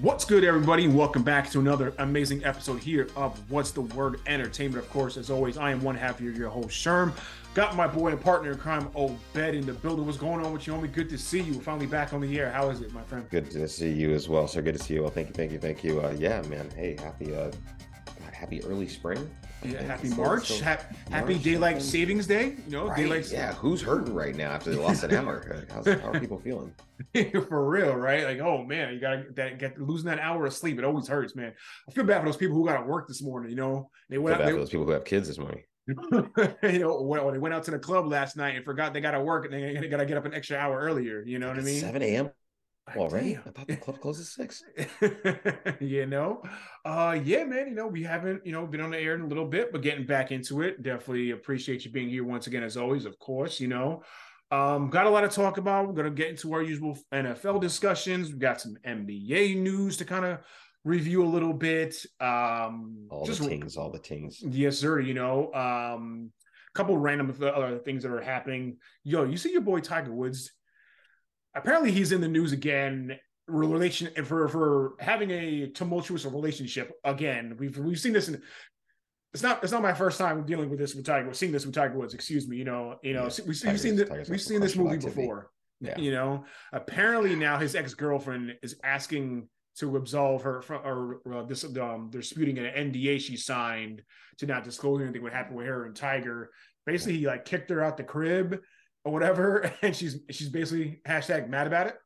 What's good, everybody? Welcome back to another amazing episode here of What's the Word Entertainment. Of course, as always, I am one half of your, host, Sherm. Got my boy and partner in crime, Obed, in the building. What's going on with you, homie? Good to see you. Finally back on the air. How is it, my friend? Good to see you as well, sir. Good to see you. Well, thank you, thank you, thank you. Uh, yeah, man. Hey, happy, uh, happy early spring. Yeah, happy March. Ha- happy Daylight something. Savings Day. You know, right. daylight. Yeah, who's hurting right now after they lost an hour? Uh, how's, how are people feeling? for real, right? Like, oh man, you gotta that, get losing that hour of sleep. It always hurts, man. I feel bad for those people who got to work this morning. You know, they went out. They, those people who have kids this morning. you know, when, they went out to the club last night and forgot they got to work and they got to get up an extra hour earlier. You know what I mean? Seven a.m. Already? I thought the club closes six. you know, uh, yeah, man. You know, we haven't, you know, been on the air in a little bit, but getting back into it. Definitely appreciate you being here once again, as always. Of course, you know, um, got a lot to talk about. We're gonna get into our usual NFL discussions. We got some NBA news to kind of review a little bit. Um, all just, the things, all the things. Yes, sir. You know, um, a couple random other things that are happening. Yo, you see your boy Tiger Woods apparently he's in the news again relation for for having a tumultuous relationship again. We've we've seen this in it's not it's not my first time dealing with this with Tiger. We've seen this with Tiger Woods. Excuse me. You know, you know, yeah. we've, we've seen the, we've seen this movie activity. before. Yeah. You know, apparently now his ex girlfriend is asking to absolve her from or uh, this um they're disputing an NDA she signed to not disclose anything what happened with her and Tiger. Basically, he like kicked her out the crib or whatever, and she's she's basically hashtag mad about it.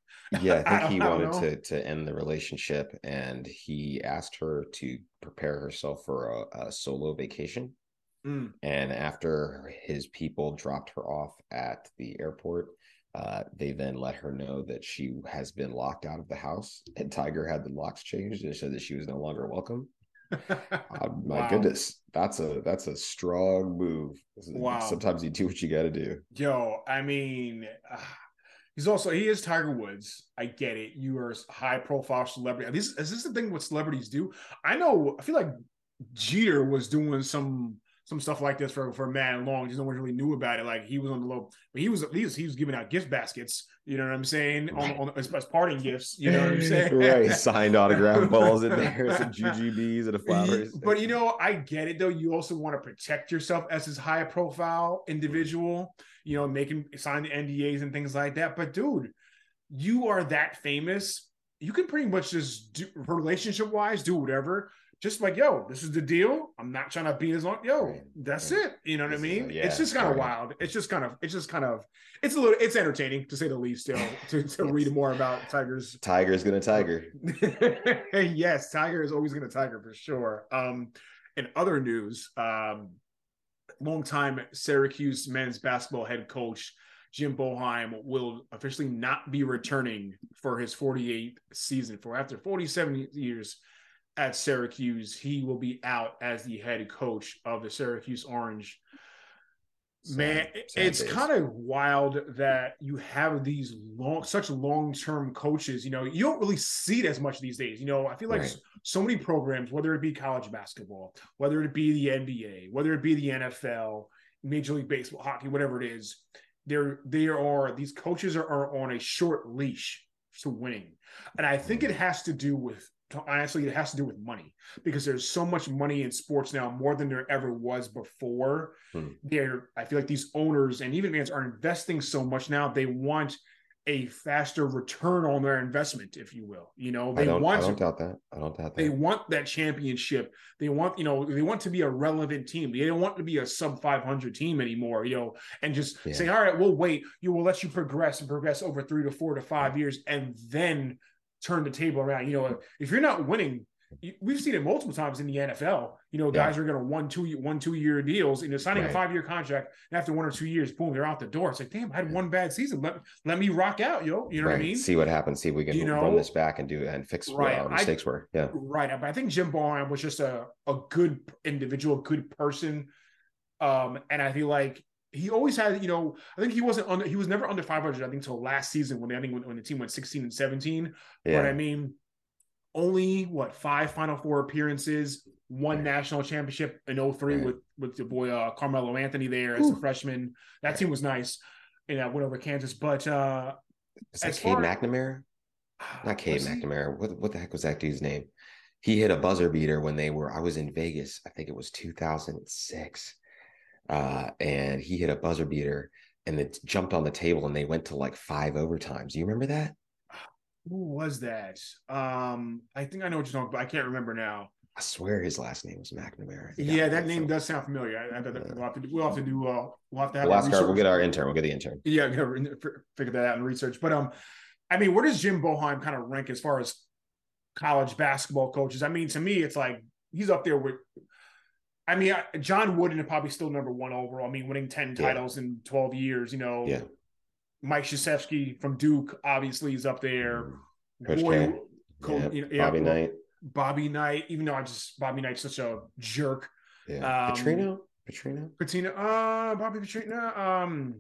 Yeah, I think I he wanted to to end the relationship, and he asked her to prepare herself for a, a solo vacation. Mm. And after his people dropped her off at the airport, uh, they then let her know that she has been locked out of the house, and Tiger had the locks changed and said that she was no longer welcome uh, my wow. goodness, that's a that's a strong move. Wow. Sometimes you do what you got to do. Yo, I mean, uh, he's also he is Tiger Woods. I get it. You are a high profile celebrity. This is this the thing what celebrities do? I know. I feel like Jeter was doing some some stuff like this for for man long. Just no one really knew about it. Like he was on the low, but he was he was he was giving out gift baskets. You know what I'm saying? On, on as, as parting gifts. You know what I'm saying? right. Signed autograph balls in there, some GGBs and a flowers. But you know, I get it though. You also want to protect yourself as this high profile individual. You know, making sign the NDAs and things like that. But dude, you are that famous. You can pretty much just do relationship wise do whatever just like, yo, this is the deal. I'm not trying to be as long. Yo, that's it. You know what I mean? yeah, it's just kind of wild. It's just kind of, it's just kind of, it's a little, it's entertaining to say the least. Still, to, to read more about Tigers. Tiger's gonna Tiger. yes, Tiger is always gonna Tiger for sure. Um, in other news, um, longtime Syracuse men's basketball head coach Jim Boeheim will officially not be returning for his 48th season. For after 47 years at Syracuse, he will be out as the head coach of the Syracuse Orange. Man, it's kind of wild that you have these long, such long-term coaches. You know, you don't really see it as much these days. You know, I feel like right. so many programs, whether it be college basketball, whether it be the NBA, whether it be the NFL, Major League Baseball, hockey, whatever it is, there there are these coaches are, are on a short leash to winning, and I think it has to do with honestly it has to do with money because there's so much money in sports now more than there ever was before. Hmm. there i feel like these owners and even fans are investing so much now they want a faster return on their investment if you will. You know they want i don't doubt that. I don't doubt that. they want that championship. They want you know they want to be a relevant team. They don't want to be a sub 500 team anymore you know and just yeah. say all right we'll wait. You will let you progress and progress over three to four to five years and then turn the table around. You know, if you're not winning, we've seen it multiple times in the NFL. You know, guys yeah. are going to one two one two year deals, and they're signing right. a five year contract. And after one or two years, boom, they're out the door. It's like, damn, I had one bad season. Let let me rock out, yo. You know right. what I mean? See what happens. See if we can you know, run this back and do and fix right. what our mistakes I, were. Yeah, right. But I think Jim Boeheim was just a a good individual, good person. Um, and I feel like he always had, you know, I think he wasn't under, he was never under 500, I think, until last season when they, I think when, when, the team went 16 and 17. Yeah. But I mean, only what five Final Four appearances, one national championship in 03 with with the boy uh, Carmelo Anthony there as Ooh. a freshman. That team was nice. And that went over Kansas. But uh is that Cade McNamara? not Cade McNamara. What what the heck was that dude's name? He hit a buzzer beater when they were. I was in Vegas. I think it was 2006, uh, and he hit a buzzer beater and it jumped on the table and they went to like five overtimes. Do you remember that? Who was that? Um, I think I know what you're talking about. I can't remember now. I swear his last name was McNamara. Yeah, that name does sound familiar. I, I, we'll, have to, we'll have to do. Uh, we'll have to have. We'll ask our, We'll get our intern. We'll get the intern. Yeah, figure that out and research. But um, I mean, where does Jim Boeheim kind of rank as far as college basketball coaches? I mean, to me, it's like he's up there with. I mean, John Wooden is probably still number one overall. I mean, winning ten titles yeah. in twelve years. You know, yeah. Mike Krzyzewski from Duke obviously is up there. Coach Boy, yeah. you know, Bobby Knight. Bobby Knight, even though I just Bobby Knight's such a jerk. Yeah. Um, Petrino? Petrino? Petrino, uh Bobby Petrino. Um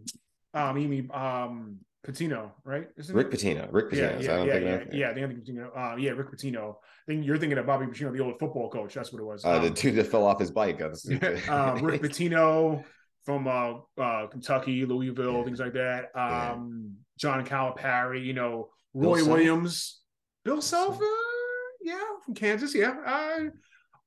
um mean um Pitino, right? Isn't Rick it? Pitino. Rick Pitino. Yeah, yeah, yeah, yeah, yeah, the Anthony Pitino. Uh, yeah, Rick Pitino. I think you're thinking of Bobby Petrino, the old football coach. That's what it was. Uh, um, the dude that fell off his bike. uh, Rick Pitino from uh, uh, Kentucky, Louisville, yeah. things like that. Um, John Calipari, you know, Roy Bill Williams, Bill Self, uh, yeah, from Kansas, yeah. I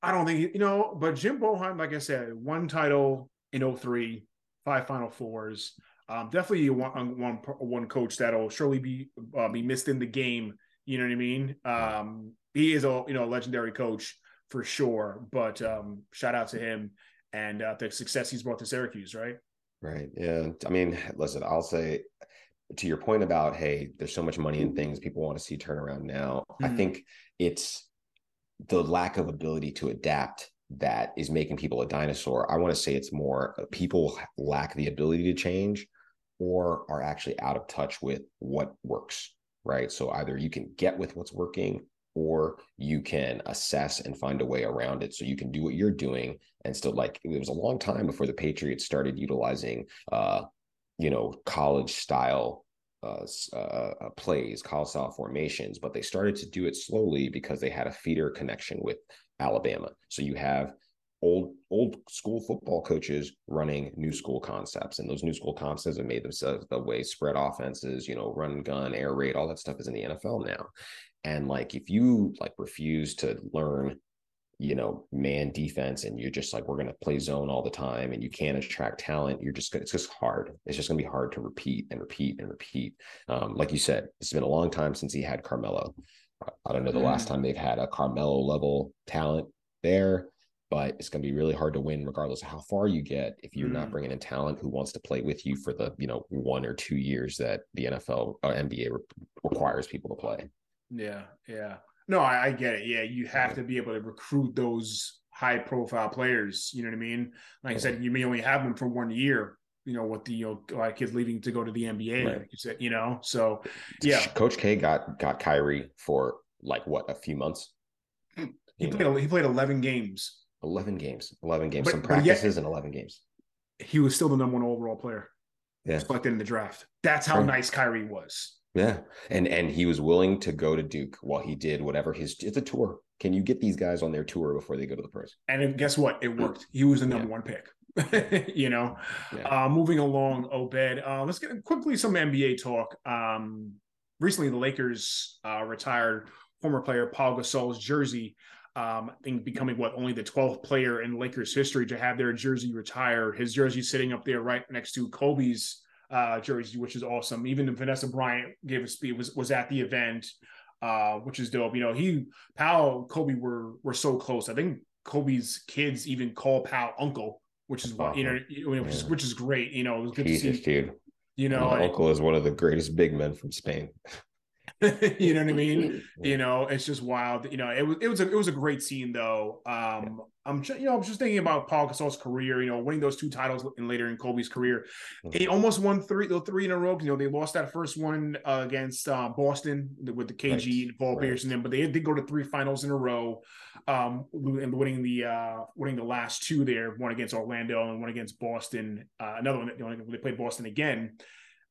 I don't think you know, but Jim Boeheim, like I said, one title in 03, five Final Fours. Um, definitely one one one coach that'll surely be uh, be missed in the game. You know what I mean? Um, he is a you know legendary coach for sure. But um, shout out to him and uh, the success he's brought to Syracuse. Right. Right. Yeah. I mean, listen, I'll say to your point about hey there's so much money in things people want to see turnaround now mm-hmm. i think it's the lack of ability to adapt that is making people a dinosaur i want to say it's more uh, people lack the ability to change or are actually out of touch with what works right so either you can get with what's working or you can assess and find a way around it so you can do what you're doing and still like it was a long time before the patriots started utilizing uh you know, college style uh, uh, uh, plays, college style formations, but they started to do it slowly because they had a feeder connection with Alabama. So you have old old school football coaches running new school concepts, and those new school concepts have made themselves the way spread offenses, you know, run gun, air raid, all that stuff is in the NFL now. And like if you like refuse to learn you know, man defense and you're just like, we're going to play zone all the time and you can't attract talent, you're just to, it's just hard. It's just going to be hard to repeat and repeat and repeat. Um, like you said, it's been a long time since he had Carmelo. I don't know the mm. last time they've had a Carmelo level talent there, but it's going to be really hard to win regardless of how far you get if you're mm. not bringing in talent who wants to play with you for the, you know, one or two years that the NFL or NBA re- requires people to play. Yeah. Yeah. No, I, I get it. Yeah, you have to be able to recruit those high profile players. You know what I mean? Like I said, you may only have them for one year. You know, what the you know like kids leaving to go to the NBA, right. like you said. You know, so yeah. Coach K got got Kyrie for like what a few months. He played he played eleven games. Eleven games. Eleven games. But, Some practices and eleven games. He was still the number one overall player. Yeah. Selected in the draft. That's how right. nice Kyrie was. Yeah, and and he was willing to go to Duke while he did whatever his. It's a tour. Can you get these guys on their tour before they go to the pros? And guess what? It worked. He was the number yeah. one pick. you know, yeah. uh, moving along, Obed. Uh, let's get quickly some NBA talk. Um, recently, the Lakers uh, retired former player Paul Gasol's jersey. Um, I think becoming what only the 12th player in Lakers history to have their jersey retired. His jersey sitting up there right next to Kobe's uh, jersey, which is awesome. Even Vanessa Bryant gave a speech was was at the event, uh, which is dope. You know, he Pau, Kobe were were so close. I think Kobe's kids even call Pau uncle, which is what you know, which is which is great. You know, it was good Jesus, to see. Dude. You know, uncle is one of the greatest big men from Spain. you know what I mean? You know, it's just wild. You know, it was it was a it was a great scene though. Um, I'm just, you know, I'm just thinking about Paul Gasol's career. You know, winning those two titles and later in Kobe's career, mm-hmm. he almost won three three in a row. You know, they lost that first one uh, against uh, Boston with the KG right. and Paul right. Pierce and them, but they did go to three finals in a row, um, and winning the uh, winning the last two there. One against Orlando and one against Boston. Uh, another one, you know, they played Boston again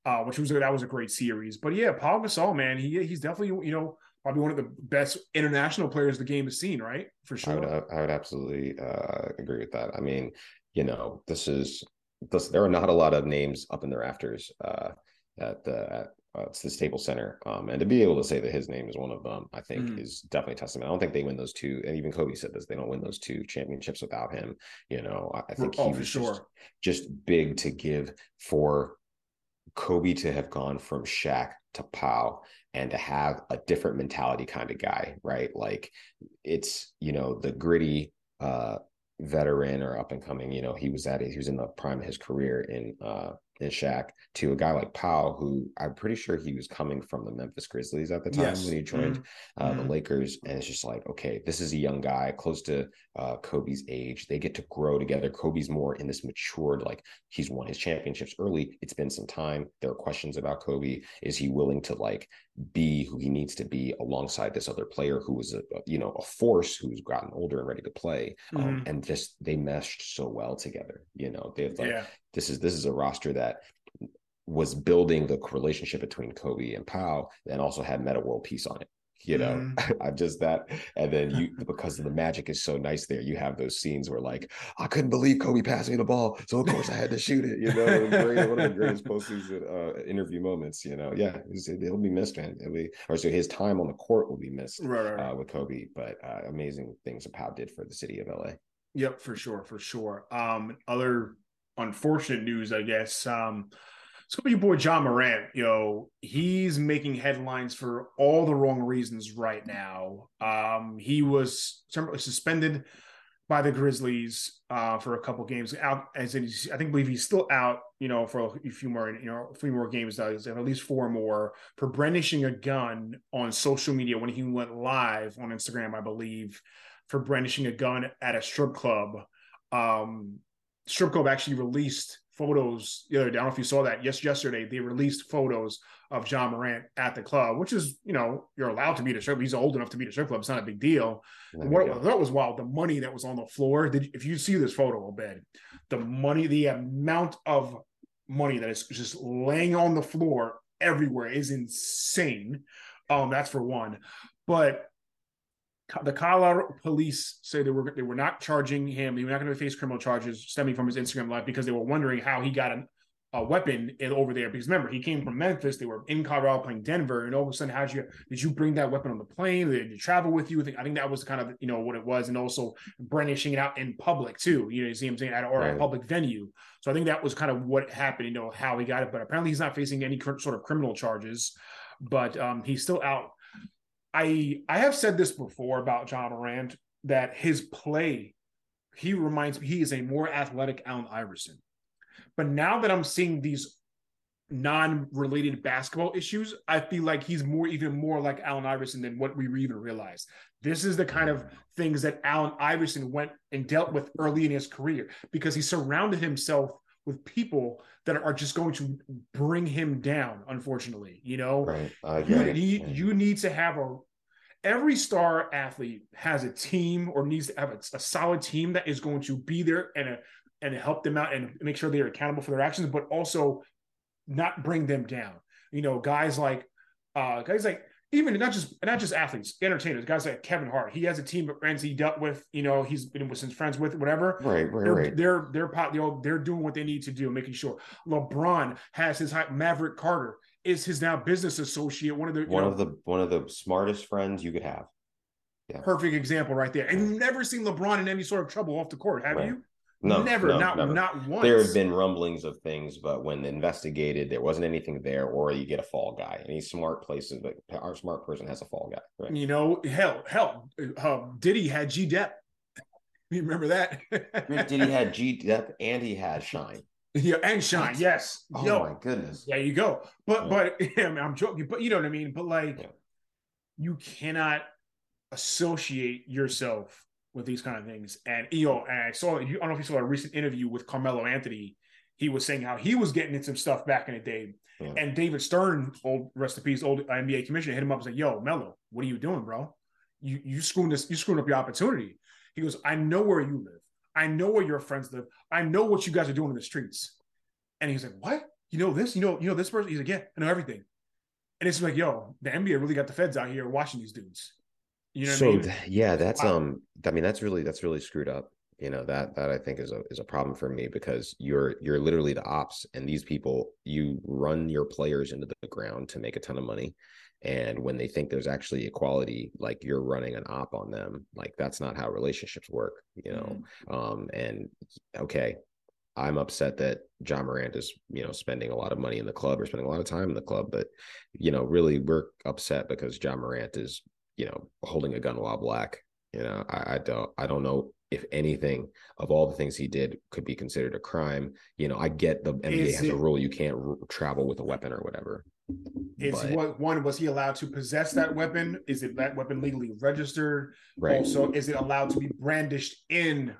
uh, which was that was a great series. But yeah, Paul Gasol, man, he he's definitely you know probably one of the best international players the game has seen, right? For sure. I would, I would absolutely uh, agree with that. I mean, you know, this is this. There are not a lot of names up in the rafters uh, at the at, uh, it's the Staples Center. Um, and to be able to say that his name is one of them, I think mm. is definitely testament. I don't think they win those two, and even Kobe said this: they don't win those two championships without him. You know, I, I think oh, he was sure. just, just big to give for Kobe to have gone from Shaq to Pau and to have a different mentality kind of guy, right? Like it's you know the gritty uh veteran or up and coming. You know, he was at it. He was in the prime of his career in uh and Shaq to a guy like Pau, who I'm pretty sure he was coming from the Memphis Grizzlies at the time yes. when he joined mm-hmm. uh, the mm-hmm. Lakers. And it's just like, okay, this is a young guy close to uh, Kobe's age. They get to grow together. Kobe's more in this matured, like he's won his championships early. It's been some time. There are questions about Kobe. Is he willing to like be who he needs to be alongside this other player who was a you know a force who's gotten older and ready to play um, mm-hmm. and just they meshed so well together you know they've like yeah. This is this is a roster that was building the relationship between Kobe and Pau and also had Metta World Peace on it you know? Mm. i just that and then you because the magic is so nice there you have those scenes where like i couldn't believe kobe passed me the ball so of course i had to shoot it you know? Great, one of the greatest postseason uh, interview moments you know? Yeah it'll be missed man. It'll be or so his time on the court will be missed right, right. Uh, with kobe but uh, amazing things that Pau did for the city of la yep for sure for sure. Um other unfortunate news i guess um so your boy Ja Morant, you know, he's making headlines for all the wrong reasons right now. Um, he was temporarily suspended by the Grizzlies uh, for a couple games out as in, I think believe he's still out, you know, for a few more, you know, a few more games, uh, at least four more for brandishing a gun on social media when he went live on Instagram, I believe, for brandishing a gun at a strip club. Um, strip club actually released photos the other day. I don't know if you saw that. Yes, yesterday they released photos of Ja Morant at the club, which is, you know, you're allowed to be a strip. He's old enough to be a strip club. It's not a big deal. What I thought was wild, the money that was on the floor. Did if you see this photo, Obed, the money, the amount of money that is just laying on the floor everywhere is insane. Um, that's for one. But the Colorado police say they were they were not charging him. They were not going to face criminal charges stemming from his Instagram live because they were wondering how he got a, a weapon in, over there. Because remember, he came from Memphis. They were in Colorado playing Denver, and all of a sudden, how did you did you bring that weapon on the plane? Did you travel with you? I think, I think that was kind of you know what it was, and also brandishing it out in public too. You know, you see him saying at or right. a public venue. So I think that was kind of what happened. You know how he got it, but apparently he's not facing any sort of criminal charges. But um, he's still out I I have said this before about Ja Morant that his play, he reminds me he is a more athletic Allen Iverson. But now that I'm seeing these non-related basketball issues, I feel like he's more even more like Allen Iverson than what we even realized. This is the kind of things that Allen Iverson went and dealt with early in his career because he surrounded himself with people that are just going to bring him down unfortunately you know? Right. uh, you need you need to have a every star athlete has a team or needs to have a, a solid team that is going to be there and a, and help them out and make sure they're accountable for their actions but also not bring them down. You know guys like uh guys like even not just not just athletes, entertainers, guys like Kevin Hart. He has a team of friends he dealt with. You know, he's been with his friends with whatever. Right, right, they're, right. They're they're know they're doing what they need to do, making sure. LeBron has his Maverick Carter is his now business associate. One of the one know, of the one of the smartest friends you could have. Yeah. Perfect example right there. And you've never seen LeBron in any sort of trouble off the court, have right. you? No, never, no, not never. not once. There have been rumblings of things, but when investigated, there wasn't anything there, or you get a fall guy. Any smart places, but our smart person has a fall guy. Right? You know, hell, hell, uh, Diddy had G Dep. You remember that? Diddy had G Dep, and he had Shyne. Yeah, and Shyne, yes. Oh Yo, my goodness. There you go. But yeah. but I mean, I'm joking, but you know what I mean. But like, yeah. you cannot associate yourself with these kind of things. And you know, and I saw I don't know if you saw a recent interview with Carmelo Anthony. He was saying how he was getting in some stuff back in the day. Yeah. And David Stern, old rest in peace, old NBA commissioner, hit him up and said, Yo, Melo, what are you doing, bro? You you screwing this, you screwing up your opportunity. He goes, I know where you live. I know where your friends live. I know what you guys are doing in the streets. And he's like, What? You know this? You know, you know this person? He's like, Yeah, I know everything. And it's like, yo, the NBA really got the feds out here watching these dudes. You know so I mean? yeah, that's wow. um I mean that's really that's really screwed up. you know that that i think is a is a problem for me because you're you're literally the ops and these people you run your players into the ground to make a ton of money and when they think there's actually equality like you're running an op on them like that's not how relationships work you know mm-hmm. um and okay i'm upset that ja morant is you know spending a lot of money in the club or spending a lot of time in the club but you know really we're upset because ja morant is you know holding a gun while black you know I, I don't i don't know if anything of all the things he did could be considered a crime you know i get the nba is has it, a rule you can't r- travel with a weapon or whatever is but, what one was he allowed to possess that weapon? Is it that weapon legally registered? Right. Also, is it allowed to be brandished in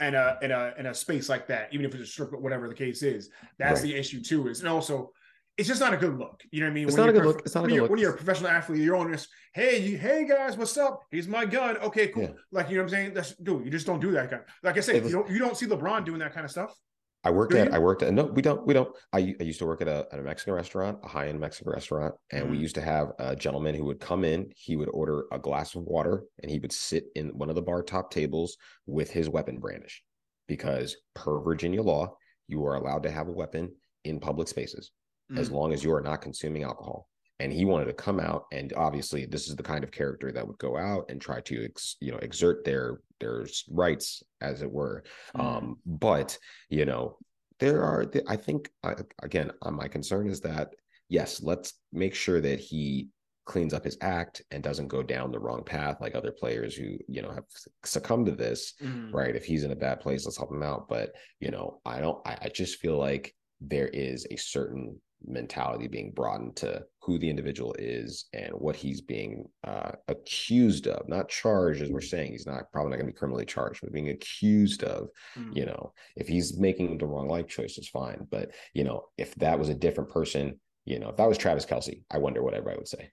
in a in a in a space like that, even if it's a strip, whatever the case is? That's right. the issue too. Is and also it's just not a good look. You know what I mean? It's when not a good look. It's not a good look. When you're a professional athlete, you're on this. Hey, hey guys, what's up? He's my gun. Okay, cool. Yeah. Like you know what I'm saying? That's dude. You just don't do that kind. Of, like I said, was, you don't you don't see LeBron doing that kind of stuff. I worked at I worked at no we don't we don't I, I used to work at a, at a Mexican restaurant a high end Mexican restaurant and mm-hmm. we used to have a gentleman who would come in he would order a glass of water and he would sit in one of the bar top tables with his weapon brandished because per Virginia law you are allowed to have a weapon in public spaces mm-hmm. as mm. long as you are not consuming alcohol and he wanted to come out and obviously this is the kind of character that would go out and try to ex, you know exert their their rights as it were mm. um but you know there are i think again uh, my concern is that yes let's make sure that he cleans up his act and doesn't go down the wrong path like other players who you know have succumbed to this mm. right if he's in a bad place let's help him out but you know i don't I, I just feel like there is a certain mentality being brought into who the individual is and what he's being uh, accused of, not charged, as we're saying. He's not probably not going to be criminally charged, but being accused of. Mm. You know, if he's making the wrong life choice, choices, fine. But you know, if that was a different person, you know, if that was Travis Kelce, I wonder what everybody would say.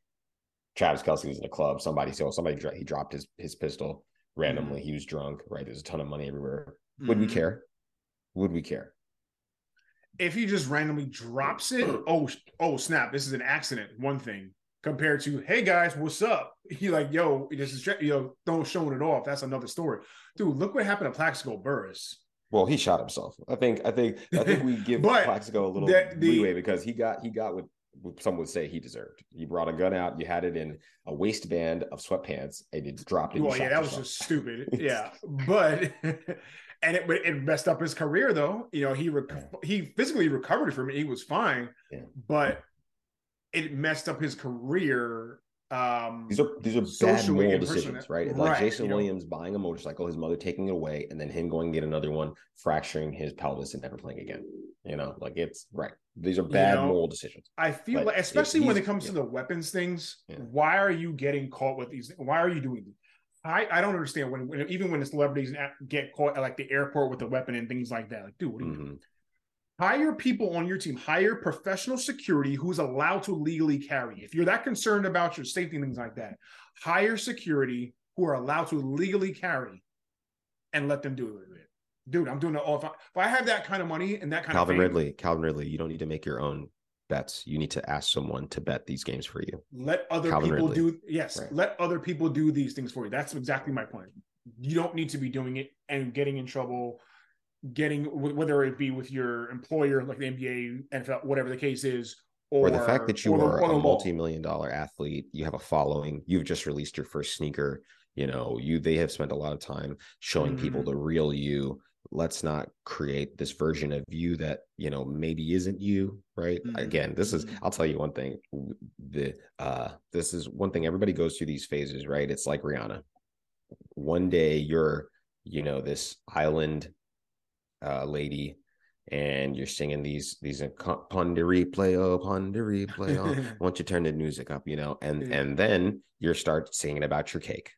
Travis Kelce was in a club. Somebody saw somebody he dropped his his pistol randomly. Mm. He was drunk. Right, there's a ton of money everywhere. Mm. Would we mm-hmm. care? Would we care? If he just randomly drops it, oh, oh snap, this is an accident. One thing compared to, hey guys, what's up? He like, yo, this is you know, don't showing it off. That's another story, dude. Look what happened to Plaxico Burress. Well, he shot himself. I think. I think. I think we give Plaxico a little the, leeway because he got he got what some would say he deserved. You brought a gun out. You had it in a waistband of sweatpants, and you dropped it. Well, yeah, that yourself. was just stupid. yeah, but and it it messed up his career though. You know, he rec- he physically recovered from it. He was fine, yeah. but it messed up his career. Um, these are these are bad moral decisions, right? Like Jason Williams know? buying a motorcycle, his mother taking it away, and then him going and get another one, fracturing his pelvis and never playing again. You know, like it's right. These are bad you know, moral decisions. I feel but like, especially when it comes yeah. to the weapons things, yeah. why are you getting caught with these? Why are you doing these? I, I don't understand when, when even when the celebrities get caught at like the airport with a weapon and things like that. Like, dude, what are you mm-hmm. doing? Hire people on your team. Hire professional security who's allowed to legally carry. If you're that concerned about your safety and things like that, hire security who are allowed to legally carry, and let them do it. Dude, I'm doing it all. If I, if I have that kind of money and that kind Calvin of Calvin Ridley, Calvin Ridley, you don't need to make your own bets. You need to ask someone to bet these games for you. Let other Calvin people Ridley. do yes, right. let other people do these things for you. That's exactly my point. You don't need to be doing it and getting in trouble, getting whether it be with your employer, like the NBA, NFL, whatever the case is, or, or the fact that you are a multi-million dollar athlete, you have a following, you've just released your first sneaker. You know, you they have spent a lot of time showing mm-hmm. people the real you let's not create this version of you that you know maybe isn't you right mm-hmm. again this is mm-hmm. i'll tell you one thing the uh this is one thing everybody goes through these phases right it's like rihanna one day you're you know this island uh lady and you're singing these these pon de replay pon de replay on once you turn the music up you know and yeah. and then you start singing about your cake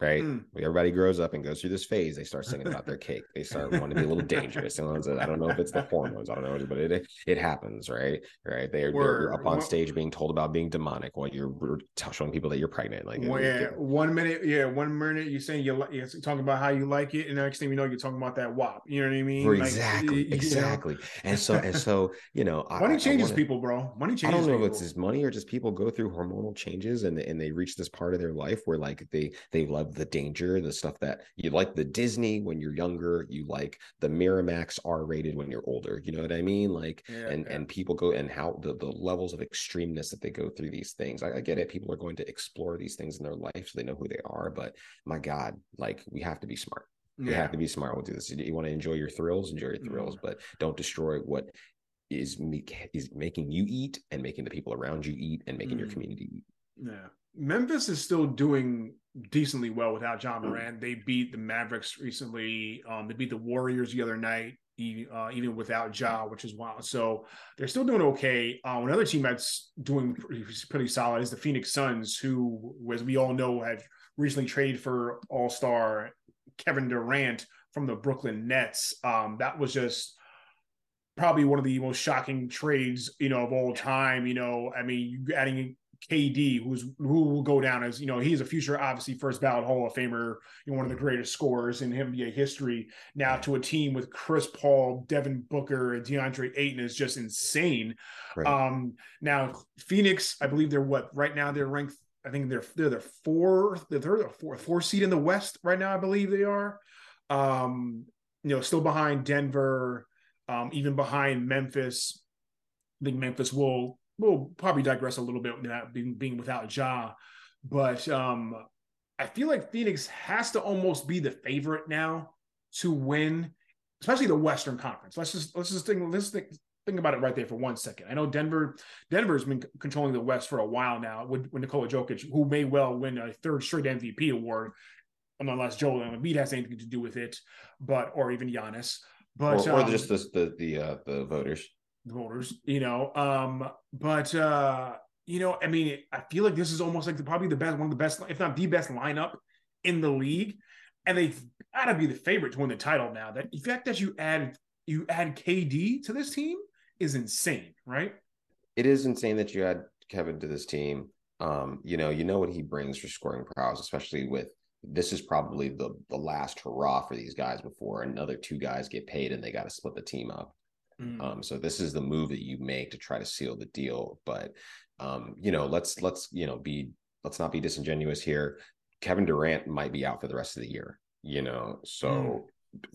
right? Mm. Everybody grows up and goes through this phase. They start singing about their cake. They start wanting to be a little dangerous. I don't know if it's the hormones. I don't know, but it it happens, right? Right? They're, they're up on stage being told about being demonic while you're showing people that you're pregnant. Like, well, yeah, one minute, yeah, one minute you're saying you're, you're talking about how you like it, and the next thing you know, you're talking about that wop. You know what I mean? Exactly, like, exactly. Know? And so, and so, you know, money I, changes I wanna, people, bro. Money changes. I don't know people. if it's just money or just people go through hormonal changes and and they reach this part of their life where like they they love of the danger, the stuff that you like the Disney when you're younger, you like the Miramax R rated when you're older. You know what I mean? Like, yeah, and yeah. and people go and how the the levels of extremeness that they go through these things. I, I get it. People are going to explore these things in their life so they know who they are. But my God, like we have to be smart. You have to be smart with this. You want to enjoy your thrills, enjoy your thrills, mm-hmm. but don't destroy what is make, is making you eat and making the people around you eat and making mm. your community eat. Yeah. Memphis is still doing decently well without Ja Morant. Mm. They beat the Mavericks recently. Um, they beat the Warriors the other night, uh, even without Ja, which is wild. So they're still doing okay. Uh, another team that's doing pretty, pretty solid is the Phoenix Suns, who, as we all know, have recently traded for All Star Kevin Durant from the Brooklyn Nets. Um, that was just probably one of the most shocking trades, you know, of all time. You know, I mean, adding KD, who's who will go down as you know, he's a future obviously first ballot Hall of Famer, you know, one of the greatest scorers in NBA history. Now to a team with Chris Paul, Devin Booker, and DeAndre Ayton is just insane. Right. Um, now Phoenix, I believe they're what right now they're ranked. I think they're they're the fourth, they're the fourth, fourth seed in the West right now. I believe they are. Um, you know, still behind Denver, um, even behind Memphis. I think Memphis will will probably digress a little bit that being being without Ja, but um, I feel like Phoenix has to almost be the favorite now to win, especially the Western Conference. Let's just let's just think let's think think about it right there for one second. I know Denver Denver's been controlling the West for a while now with, with Nikola Jokic, who may well win a third straight MVP award, unless Joel Embiid has anything to do with it, but or even Giannis. But or, or um, just the the the, uh, the voters, voters, you know. Um, but uh, you know, I mean, I feel like this is almost like the, probably the best, one of the best, if not the best lineup in the league, and they've got to be the favorite to win the title now. That the fact that you add you add KD to this team is insane, right? It is insane that you add Kevin to this team. Um, you know, you know what he brings for scoring prowess, especially with this is probably the the last hurrah for these guys before another two guys get paid and they got to split the team up. Mm. Um, so this is the move that you make to try to seal the deal. But um, you know, let's let's you know be let's not be disingenuous here. Kevin Durant might be out for the rest of the year. You know, so. Mm.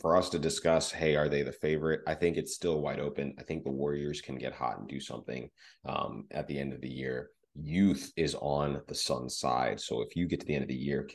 For us to discuss, hey, are they the favorite? I think it's still wide open. I think the Warriors can get hot and do something um, at the end of the year youth is on the Suns side. So if you get to the end of the year,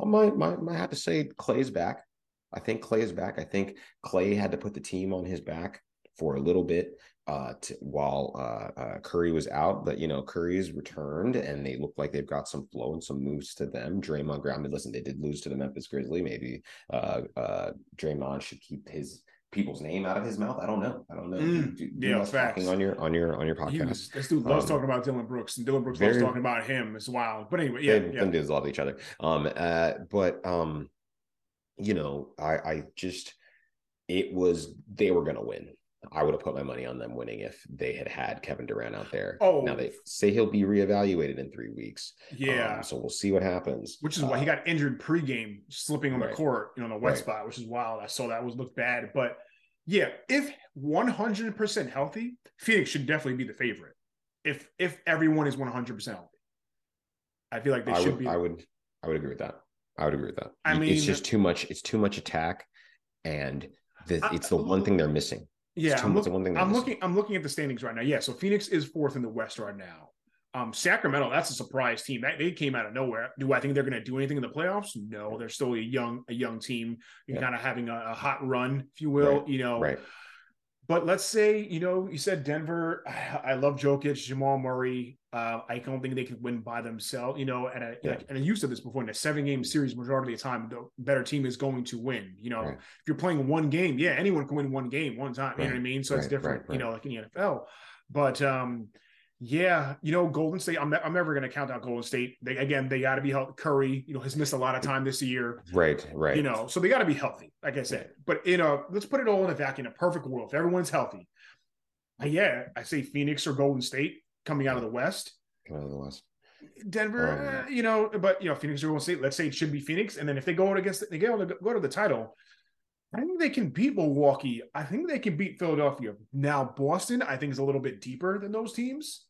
I might, might, might have to say Clay's back. I think Clay is back. I think Clay had to put the team on his back for a little bit uh, to, while uh, uh, Curry was out. But you know, Curry's returned, and they look like they've got some flow and some moves to them. Draymond mean, listen, they did lose to the Memphis Grizzly. Maybe uh, uh, Draymond should keep his people's name out of his mouth. I don't know. I don't know. Mm, do, do yeah, talking on your on your on your podcast. Was, this dude loves um, talking about Dillon Brooks, and Dillon Brooks very, loves talking about him. It's wild. But anyway, yeah, they, yeah. them dudes love each other. Um, uh, but um, you know, I I just it was they were gonna win. I would have put my money on them winning if they had had Kevin Durant out there. Oh, now they say he'll be reevaluated in three weeks. Yeah, um, so we'll see what happens. Which is uh, why he got injured pregame, slipping on right. the court, you know, on the wet right. spot, which is wild. I saw that was looked bad, but yeah, if 100% healthy, Phoenix should definitely be the favorite. If if everyone is 100% healthy, I feel like they I should would, be. I would I would agree with that. I would agree with that. I mean, it's just too much. It's too much attack, and the, it's the one thing they're missing. Yeah, I'm, look, one thing I'm looking. I'm looking at the standings right now. Yeah, so Phoenix is fourth in the West right now. Um, Sacramento, that's a surprise team. That they came out of nowhere. Do I think they're going to do anything in the playoffs? No, they're still a young, a young team, yeah. kind of having a, a, hot run, if you will. Right. You know, right. But let's say, you know, you said Denver. I love Jokic, Jamal Murray. Uh, I don't think they can win by themselves. You know, and a, yeah. and I used to this before in a seven game series, majority of the time, the better team is going to win. You know, right. if you're playing one game, yeah, anyone can win one game one time. You know what I mean? So it's different. You know, like in the NFL. But um, yeah, you know, Golden State. I'm, I'm never going to count out Golden State. They again, they got to be healthy. Curry, you know, has missed a lot of time this year. Right, right. You know, so they got to be healthy. Like I said, but you know, let's put it all in a vacuum. A perfect world, if everyone's healthy, yeah, I say Phoenix or Golden State coming out of the West. Coming out of the West. Denver, um, uh, you know, but you know, Phoenix or Golden State. Let's say it should be Phoenix, and then if they go against, they go to go to the title. I think they can beat Milwaukee. I think they can beat Philadelphia. Now, Boston, I think, is a little bit deeper than those teams.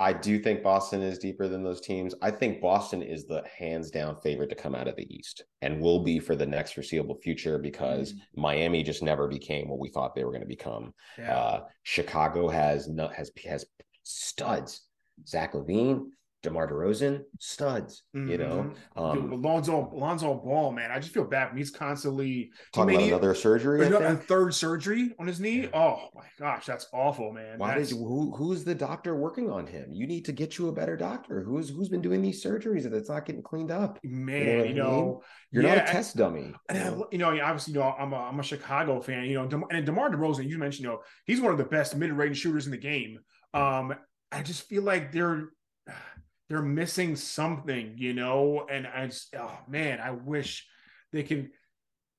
I do think Boston is deeper than those teams. I think Boston is the hands down favorite to come out of the East and will be for the next foreseeable future because mm. Miami just never became what we thought they were going to become. Yeah. Uh, Chicago has has has studs. Zach LaVine, DeMar DeRozan, studs, mm-hmm. you know. Mm-hmm. Um, Alonzo, Alonzo Ball, man, I just feel bad. When he's constantly talking about another surgery. A third surgery on his knee. Oh my gosh, that's awful, man. Why that's... did who who's the doctor working on him? You need to get you a better doctor. Who's who's been doing these surgeries that's not getting cleaned up? Man, you know, you know you're yeah, not a test dummy. And, you know, you know obviously, you know, I'm a I'm a Chicago fan. You know, and DeMar DeRozan, you mentioned, you know, he's one of the best mid-range shooters in the game. Um, I just feel like they're they're missing something, you know. And I just, oh man, I wish they can.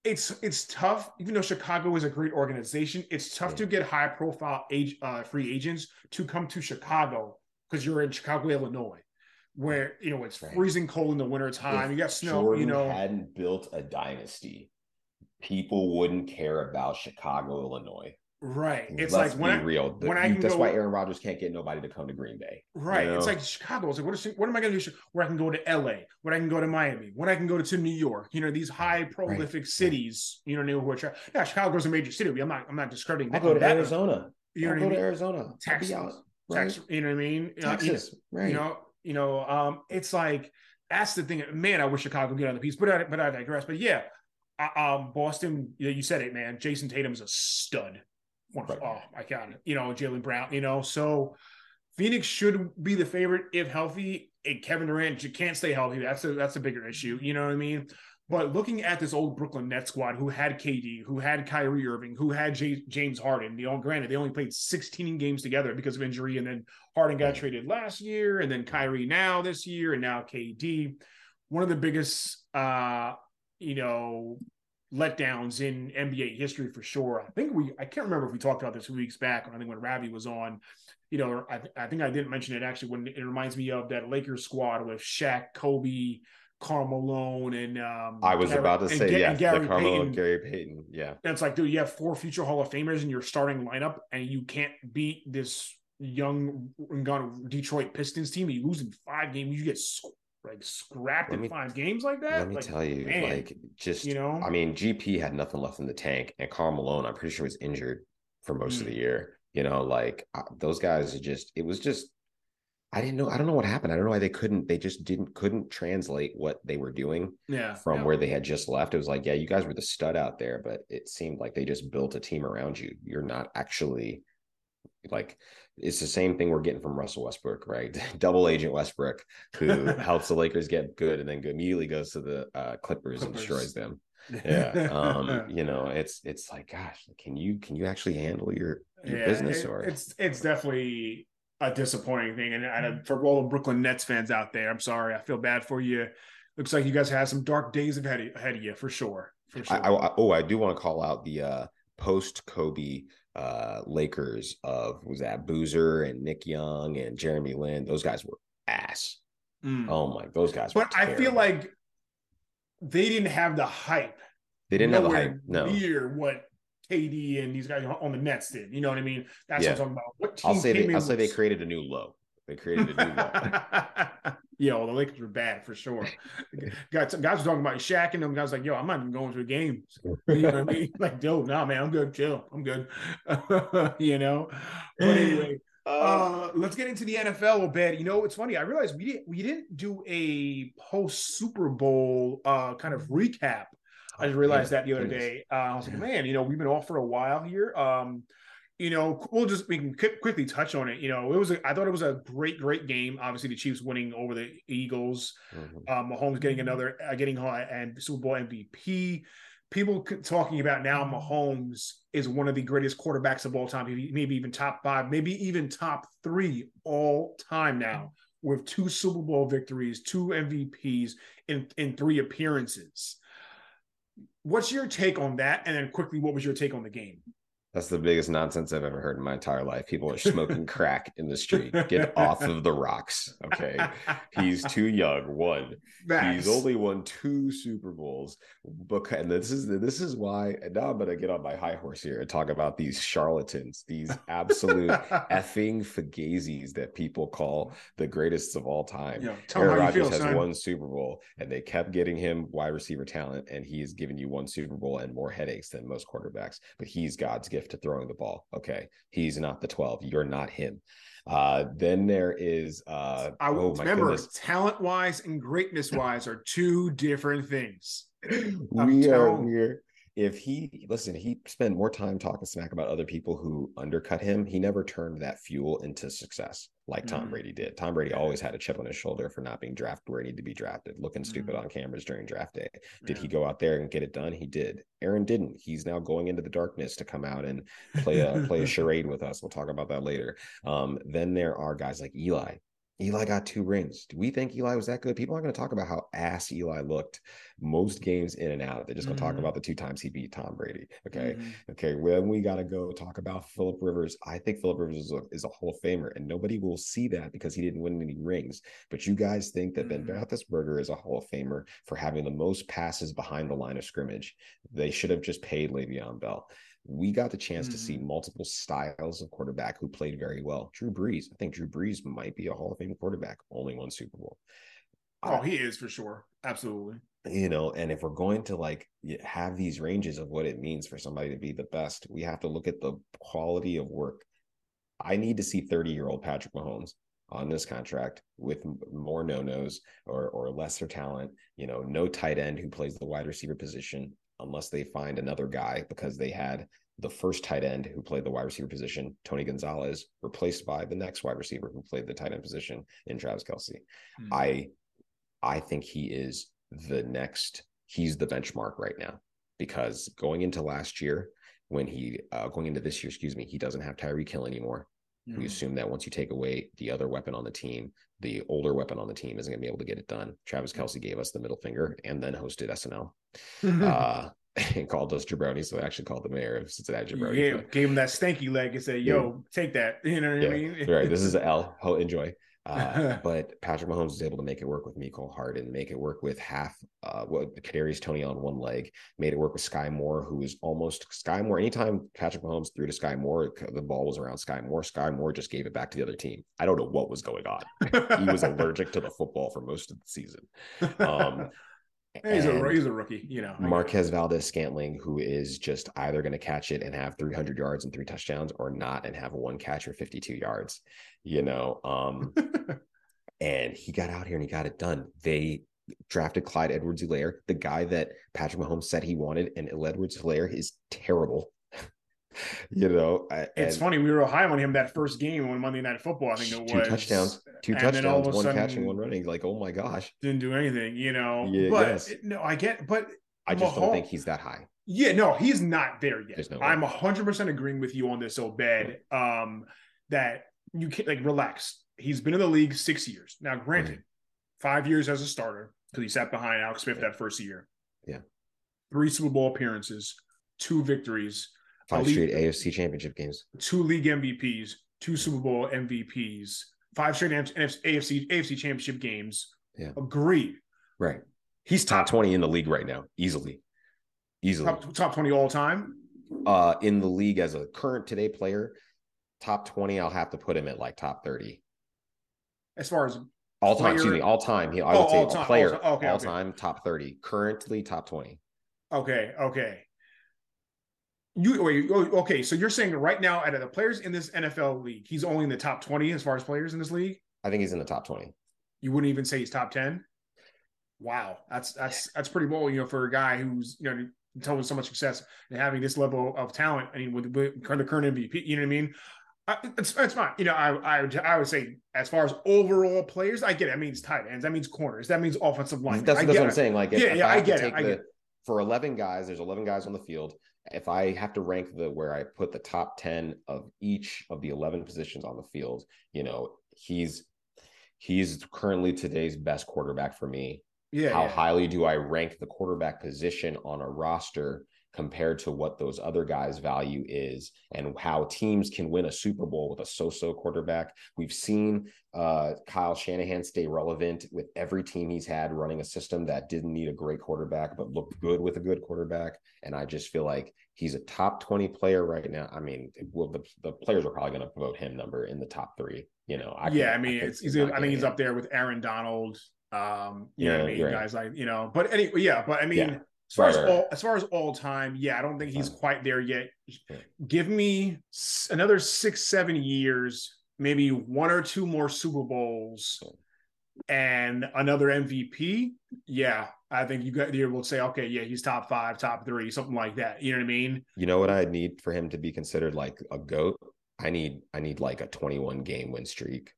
It's it's tough, even though Chicago is a great organization. It's tough yeah. to get high profile age uh, free agents to come to Chicago because you're in Chicago, Illinois, where you know it's right. freezing cold in the wintertime. If you got snow. Jordan you know, hadn't built a dynasty, people wouldn't care about Chicago, Illinois. Right. It's Let's like when I, real. The, when I that's go, why Aaron Rodgers can't get nobody to come to Green Bay. Right. You know? It's like Chicago. It's like what, is, what am I going to do? Where I can go to LA, where I can go to Miami, when I can go to, New York. You know these high prolific right. cities. You know, who are yeah. Chicago's a major city. I'm not. I'm not discrediting. I go to Arizona. You know, I'll go I mean? to Arizona. Texas. Out, right? Texas. You know what I mean? Texas. Uh, you, right. You know. You know. Um. It's like that's the thing. Man, I wish Chicago could get on the piece, but I, but I digress. But yeah, um, Boston. You, know, you said it, man. Jayson Tatum's a stud right. oh my god, you know Jaylen Brown, you know. So Phoenix should be the favorite if healthy. And Kevin Durant you can't stay healthy. That's a that's a bigger issue. You know what I mean? But looking at this old Brooklyn Nets squad, who had KD, who had Kyrie Irving, who had J- James Harden, you know, granted they only played 16 games together because of injury, and then Harden got traded last year, and then Kyrie now this year, and now KD. One of the biggest, uh, you know, letdowns in NBA history for sure. I think we, I can't remember if we talked about this two weeks back, or I think when Ravi was on, you know, I, I think I didn't mention it actually when it reminds me of that Lakers squad with Shaq, Kobe, Karl Malone, and um, I was Gary, about to say, yeah, Gary Payton. Gary Payton, yeah. And it's like, dude, you have four future Hall of Famers in your starting lineup, and you can't beat this young Detroit Pistons team. You lose in five games, you get like scrapped in five games like that. Let me like, tell you, man, like just you know, I mean, GP had nothing left in the tank, and Karl Malone, I'm pretty sure was injured for most mm. of the mm. year. You know, like uh, those guys just it was just I didn't know. I don't know what happened. I don't know why they couldn't. They just didn't couldn't translate what they were doing. Yeah. From yeah. where they had just left, it was like, yeah, you guys were the stud out there, but it seemed like they just built a team around you. You're not actually like it's the same thing we're getting from Russell Westbrook, right? Double agent Westbrook, who helps the Lakers get good and then immediately goes to the uh, Clippers, Clippers, and destroys them. Yeah, um, you know, it's it's like, gosh, can you can you actually handle your, your yeah, business? It, or it's it's definitely a disappointing thing, and, and for all the Brooklyn Nets fans out there, I'm sorry, I feel bad for you. Looks like you guys have some dark days ahead of, ahead of you for sure. For sure. I, I, oh, I do want to call out the uh, post Kobe uh, Lakers of was that Boozer and Nick Young and Jeremy Lin. Those guys were ass. Mm. Oh my, those guys. But I feel like they didn't have the hype. They didn't have the hype. No, near what KD and these guys on the Nets did. You know what I mean? That's yeah. what I'm talking about. What I'll say. They, I'll say they created a new low. They created a new low. yo, the Lakers were bad for sure. guys, guys were talking about Shaq and them guys like, yo, I'm not even going to a game. You know what I mean? Like, yo, no, nah, man, I'm good. Chill. I'm good. you know. But anyway, uh, uh, let's get into the NFL a bit. You know, it's funny. I realized we didn't we didn't do a post Super Bowl uh, kind of recap. I just realized yeah, that the other day. Uh, I was like, man, you know, we've been off for a while here. Um, you know, we'll just we can quickly touch on it. You know, it was a, I thought it was a great, great game. Obviously, the Chiefs winning over the Eagles. Mm-hmm. Um, Mahomes getting another, uh, getting high and Super Bowl MVP. People talking about now Mahomes is one of the greatest quarterbacks of all time, maybe even top five, maybe even top three all time now, with two Super Bowl victories, two MVPs in in three appearances. What's your take on that? And then quickly, what was your take on the game? That's the biggest nonsense I've ever heard in my entire life. People are smoking crack in the street. Get off of the rocks. Okay. He's too young. One. He's only won two Super Bowls. Because and this is this is why now I'm gonna get on my high horse here and talk about these charlatans, these absolute effing fagazis that people call the greatest of all time. Yeah, Aaron Rodgers has son. one Super Bowl and they kept getting him wide receiver talent, and he has given you one Super Bowl and more headaches than most quarterbacks. But he's God's gift gift to throwing the ball. Okay, he's not the 12. You're not him. Uh, then there is uh I oh remember talent wise and greatness wise are two different things. we are we're if he listen, he spent more time talking smack about other people who undercut him. He never turned that fuel into success like Tom mm-hmm. Brady did. Tom Brady always had a chip on his shoulder for not being drafted where he needed to be drafted, looking mm-hmm. stupid on cameras during draft day. Did yeah. he go out there and get it done? He did. Aaron didn't. He's now going into the darkness to come out and play a play a charade with us. We'll talk about that later. Um, then there are guys like Eli. Eli got two rings. Do we think Eli was that good? People aren't going to talk about how ass Eli looked most games in and out. They're just going to mm-hmm. talk about the two times he beat Tom Brady. Okay. Mm-hmm. Okay. When we got to go talk about Philip Rivers, I think Philip Rivers is a, is a, Hall of Famer, and nobody will see that because he didn't win any rings. But you guys think that Ben mm-hmm. Roethlisberger is a Hall of Famer for having the most passes behind the line of scrimmage. They should have just paid Le'Veon Bell we got the chance mm-hmm. to see mm-hmm. multiple styles of quarterback who played very well. Drew Brees, I think Drew Brees might be a Hall of Fame quarterback, only one Super Bowl. Oh, uh, he is for sure. Absolutely. You know, and if we're going to like have these ranges of what it means for somebody to be the best, we have to look at the quality of work. I need to see 30 year old Patrick Mahomes on this contract with more no-nos or or lesser talent, you know, no tight end who plays the wide receiver position, unless they find another guy because they had the first tight end who played the wide receiver position, Tony Gonzalez, replaced by the next wide receiver who played the tight end position in Travis Kelce. Mm-hmm. I I think he is the next, he's the benchmark right now because going into last year, when he uh, going into this year, excuse me, he doesn't have Tyreek Hill anymore. Mm-hmm. We assume that once you take away the other weapon on the team, the older weapon on the team isn't going to be able to get it done. Travis Kelce gave us the middle finger and then hosted SNL. uh, and called us jabroni, so I actually called the mayor of Cincinnati jabroni. Yeah, but, gave him that stanky leg and said, "Yo, yeah. take that." You know what yeah. I mean? right. This is L. Enjoy. Uh, but Patrick Mahomes was able to make it work with Mecole Hardman, make it work with half uh, Kadarius Toney on one leg, made it work with Skyy Moore, who was almost Skyy Moore. Anytime Patrick Mahomes threw to Skyy Moore, the ball was around Skyy Moore. Skyy Moore just gave it back to the other team. I don't know what was going on. he was allergic to the football for most of the season. Um, He's a he's a rookie, you know. Marquez Valdes-Scantling, who is just either going to catch it and have 300 yards and three touchdowns, or not and have one catch for 52 yards. You know, um, and he got out here and he got it done. They drafted Clyde Edwards-Helaire, the guy that Patrick Mahomes said he wanted, and Edwards-Helaire is terrible you know, it's funny. We were high on him that first game on Monday Night Football. I think it two was two touchdowns, two and touchdowns, one catch and one running. Like, oh my gosh, didn't do anything. You know, yeah, but yes. no, I get, but I just don't think he's that high. Yeah, no, he's not there yet. No I'm 100 percent agreeing with you on this, so bad. Um, that you can't like relax. He's been in the league six years now. Granted, mm-hmm. five years as a starter because he sat behind Alex Smith yeah. that first year. Yeah, three Super Bowl appearances, two victories Five straight AFC championship games. Two league MVPs, two Super Bowl MVPs, five straight AFC AFC championship games. Yeah. Agree. Right. He's top 20 in the league right now, easily. Easily. Top, top 20 all time? Uh in the league as a current today player, top 20, I'll have to put him at like top 30. As far as all time, excuse me, all time. He, I would oh, say time, player, all, time, okay, all okay. time, top 30. Currently top 20. Okay, okay. You wait, oh, okay. So you're saying right now, out of the players in this NFL league, he's only in the top 20 as far as players in this league? I think he's in the top 20. You wouldn't even say he's top 10? Wow. That's that's that's pretty bold, you know, for a guy who's you know telling so much success and having this level of talent. I mean, with, with the current MVP, you know what I mean? I, it's, it's fine. You know, I, I would I would say as far as overall players, I get it. That means tight ends. That means corners. That means offensive line. That's, that's what I'm saying. Like, if, yeah, if yeah, I, I get it. I get it. For 11 guys, there's 11 guys on the field if I have to rank the where I put the top 10 of each of the 11 positions on the field, you know, he's he's currently today's best quarterback for me. Yeah. How yeah. highly do I rank the quarterback position on a roster compared to what those other guys' value is and how teams can win a Super Bowl with a so-so quarterback. We've seen uh, Kyle Shanahan stay relevant with every team he's had running a system that didn't need a great quarterback but looked good with a good quarterback. And I just feel like he's a top 20 player right now. I mean, well, the, the players are probably going to vote him number in the top three. You know, I yeah, I mean, I it's he's, I think he's up there with Aaron Donald. Um, you yeah, know I mean? Right. Guys like, you know, but anyway, yeah, but I mean, yeah. As far right, as all as far as all time, yeah, I don't think he's quite there yet. Give me another six, seven years, maybe one or two more Super Bowls and another MVP. Yeah, I think you got you will say, okay, yeah, he's top five, top three, something like that. You know what I mean? You know what I need for him to be considered like a goat? I need I need like a 21 game win streak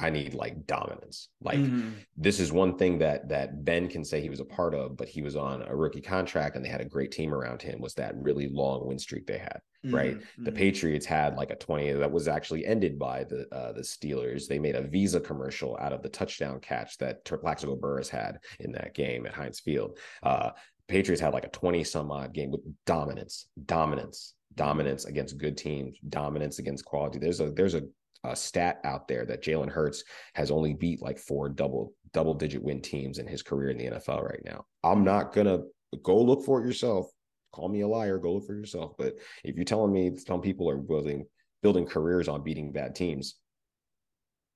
I need like dominance. Like mm-hmm. this is one thing that that Ben can say he was a part of, but he was on a rookie contract and they had a great team around him. Was that really long win streak they had? Mm-hmm. Right. The mm-hmm. Patriots had like a twenty that was actually ended by the uh, the Steelers. They made a Visa commercial out of the touchdown catch that Plaxico Burress had in that game at Heinz Field. Uh, Patriots had like a twenty some odd game with dominance, dominance, dominance against good teams, dominance against quality. There's a there's a a stat out there that Jalen Hurts has only beat like four double double digit win teams in his career in the NFL right now. I'm not gonna go look for it yourself. Call me a liar. Go look for yourself. But if you're telling me some people are building building careers on beating bad teams,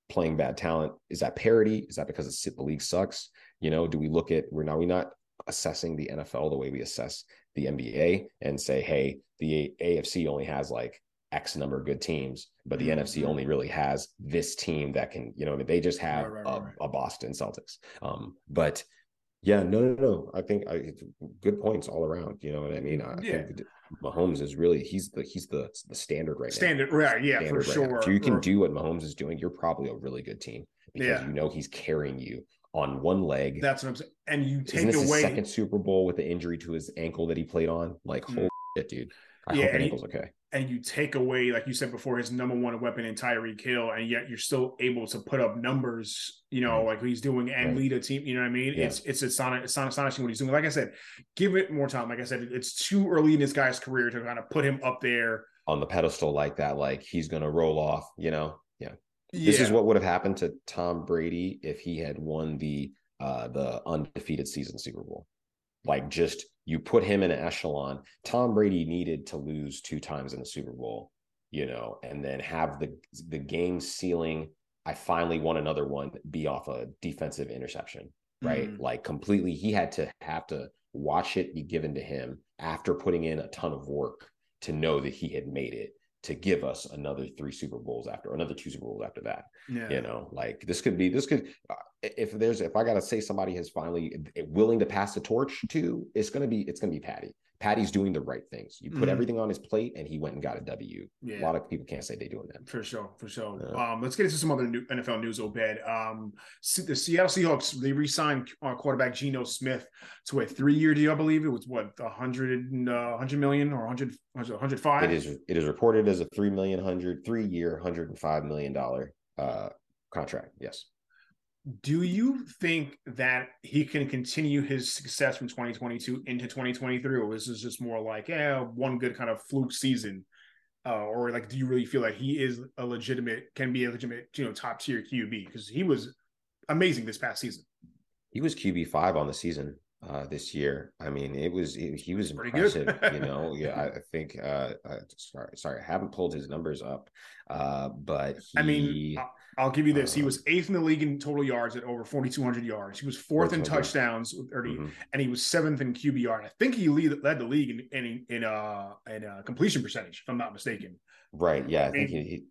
playing bad talent, is that parity? Is that because the league sucks? You know, do we look at we're now we not assessing the NFL the way we assess the NBA and say, hey, the AFC only has like X number of good teams, but the mm-hmm. NFC only really has this team that can, you know, they just have right, right, a, right. a, Boston Celtics. Um, but yeah, no, no, no. I think I, good points all around. You know what I mean? I yeah. think Mahomes is really he's the he's the the standard right standard, now. Standard, right? Yeah, standard for right sure. If you can do what Mahomes is doing, you're probably a really good team because yeah. you know he's carrying you on one leg. That's what I'm saying. And you take Isn't this away his second Super Bowl with the injury to his ankle that he played on. Like, mm. holy shit, dude. I yeah, hope he, okay and you take away, like you said before, his number one weapon in Tyreek Hill, and yet you're still able to put up numbers, you know, right. like he's doing and right. lead a team. You know what I mean? Yeah. It's it's it's, it's astonishing what he's doing. Like I said, give it more time. Like I said, it's too early in this guy's career to kind of put him up there on the pedestal like that. Like he's gonna roll off. You know? Yeah. yeah. This is what would have happened to Tom Brady if he had won the uh the undefeated season Super Bowl. Like just you put him in an echelon. Tom Brady needed to lose two times in the Super Bowl, you know, and then have the the game ceiling. I finally won another one be off a defensive interception, right? Mm. Like completely, he had to have to watch it be given to him after putting in a ton of work to know that he had made it to give us another three Super Bowls after another two Super Bowls after that. Yeah. You know, like this could be this could uh, if there's if I gotta say somebody has finally willing to pass the torch to, it's gonna be it's gonna be Patty. Patty's doing the right things. You put mm-hmm. everything on his plate, and he went and got a W. Yeah. A lot of people can't say they're doing that. For sure, for sure. Yeah. Um, let's get into some other new NFL news, Obed. Um, the Seattle Seahawks they re-signed uh, quarterback Geno Smith to a three-year deal. I believe it was what 100, uh, 100 million or 100, 105. It is. It is reported as a three million hundred three-year, hundred and five million dollar uh, contract. Yes do you think that he can continue his success from 2022 into 2023 or is this just more like yeah one good kind of fluke season uh, or like do you really feel like he is a legitimate can be a legitimate you know top tier qb because he was amazing this past season he was qb five on the season uh, this year. I mean, it was it, he was Pretty impressive. you know, yeah, I, I think. Uh, uh, sorry, sorry, I haven't pulled his numbers up, uh, but he, I mean, I'll give you this. he uh, was eighth in the league in total yards at over 4,200 yards. He was fourth in touchdowns with 30, mm-hmm. and he was seventh in QBR. And I think he lead, led the league in in in, uh, in uh, completion percentage, if I'm not mistaken. Right. Yeah. I think he, he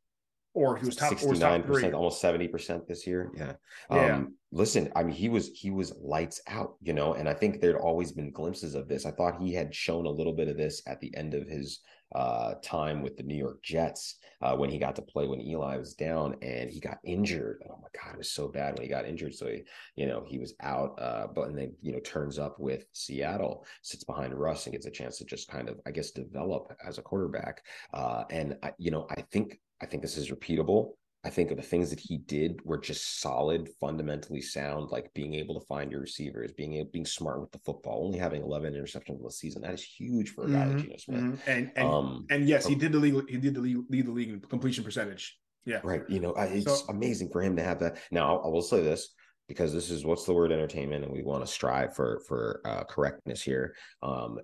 or he was top 69 percent, almost 70 percent this year. Yeah. yeah. Um, listen, I mean, he was he was lights out, you know, and I think there'd always been glimpses of this. I thought he had shown a little bit of this at the end of his uh, time with the New York Jets uh, when he got to play when Eli was down and he got injured. Oh my God, it was so bad when he got injured. So he, you know, he was out, uh, but and then you know turns up with Seattle, sits behind Russ and gets a chance to just kind of, I guess, develop as a quarterback. Uh, and I, you know, I think I think this is repeatable. I think of the things that he did were just solid, fundamentally sound, like being able to find your receivers, being able, being smart with the football, only having 11 interceptions in the season. That is huge for a guy mm-hmm, like Geno Smith. Mm-hmm. And and, um, and yes, he oh did the league. He did the lead, lead the league in completion percentage. Yeah, right. You know, it's so, amazing for him to have that. Now, I will say this because this is what's the word entertainment, and we want to strive for for uh, correctness here. Um,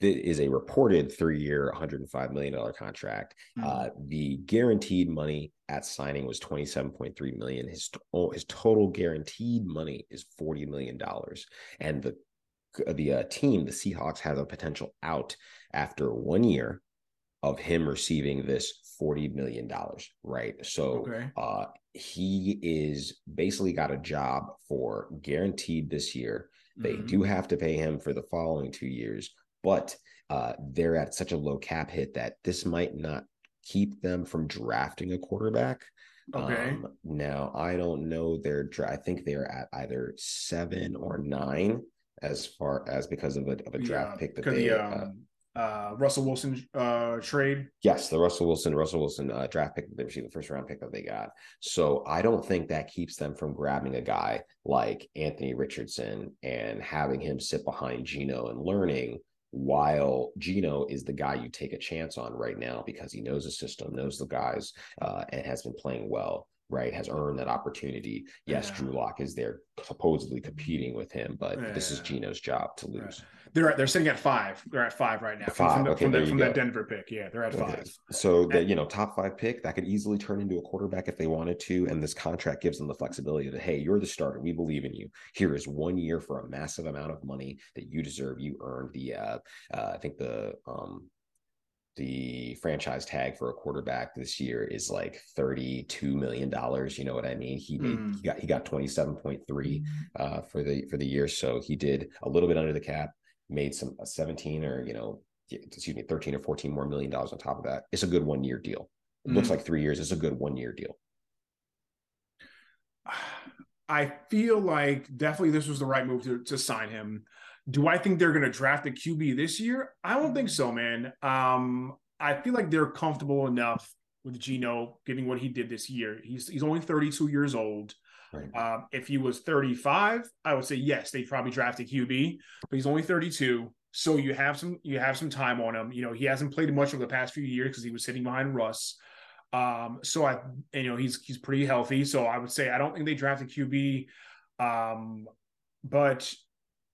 is a reported three-year, 105 million dollar contract. Mm-hmm. Uh, the guaranteed money at signing was 27.3 million. His his total guaranteed money is 40 million dollars, and the the uh, team, the Seahawks, have a potential out after one year of him receiving this 40 million dollars. Right, so okay. uh, he is basically got a job for guaranteed this year. They mm-hmm. do have to pay him for the following two years, but uh, they're at such a low cap hit that this might not keep them from drafting a quarterback. Okay. Um, now I don't know their I think they're at either seven or nine as far as because of a, of a draft yeah, pick that they the, uh, um, uh, Russell Wilson uh, trade. Yes, the Russell Wilson Russell Wilson uh, draft pick that they received the first round pick that they got. So I don't think that keeps them from grabbing a guy like Anthony Richardson and having him sit behind Geno and learning while Geno is the guy you take a chance on right now because he knows the system, knows the guys, uh, and has been playing well, right? Has earned that opportunity. Yes, yeah. Drew Lock is there supposedly competing with him, but yeah. this is Geno's job to lose. Right. They're they're sitting at five. They're at five right now. Five. From, the, okay, from, the, from that Denver pick. Yeah, they're at okay. five. So the you know top five pick that could easily turn into a quarterback if they wanted to, and this contract gives them the flexibility that hey, you're the starter. We believe in you. Here is one year for a massive amount of money that you deserve. You earned the uh, uh I think the um the franchise tag for a quarterback this year is like $32 million. You know what I mean? He made, mm. he got, he got 27.3 uh, for the, for the year. So he did a little bit under the cap made some 17 or you know excuse me 13 or 14 more million dollars on top of that. It's a good one year deal. It mm. looks like three years it's a good one year deal. I feel like definitely this was the right move to, to sign him. Do i think they're going to draft a qb this year? I don't think so man. Um i feel like they're comfortable enough with Geno giving what he did this year. He's he's only 32 years old Right. Um, if he was 35, I would say yes, they probably draft a QB, but he's only 32. So you have some you have some time on him. You know, he hasn't played much over the past few years because he was sitting behind Russ. Um, so I you know he's he's pretty healthy. So I would say I don't think they draft a QB. Um, but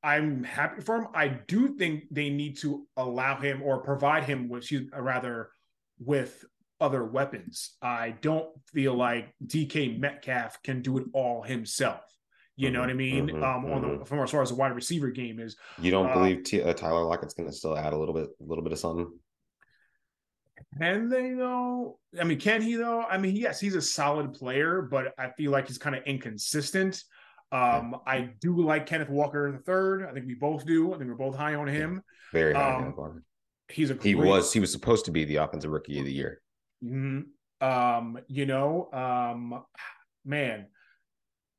I'm happy for him. I do think they need to allow him or provide him with rather with other weapons. I don't feel like DK Metcalf can do it all himself. You mm-hmm, know what I mean? Mm-hmm, um, on mm-hmm. the from as far as the wide receiver game is. You don't uh, believe T- uh, Tyler Lockett's going to still add a little bit, a little bit of something? Can they though? I mean, can he though? I mean, yes, he's a solid player, but I feel like he's kind of inconsistent. Um, I do like Kenneth Walker the third. I think we both do. I think we're both high on him. Very high um, on He's a great, he was he was supposed to be the offensive rookie of the year. Mm-hmm. Um, you know, um, man,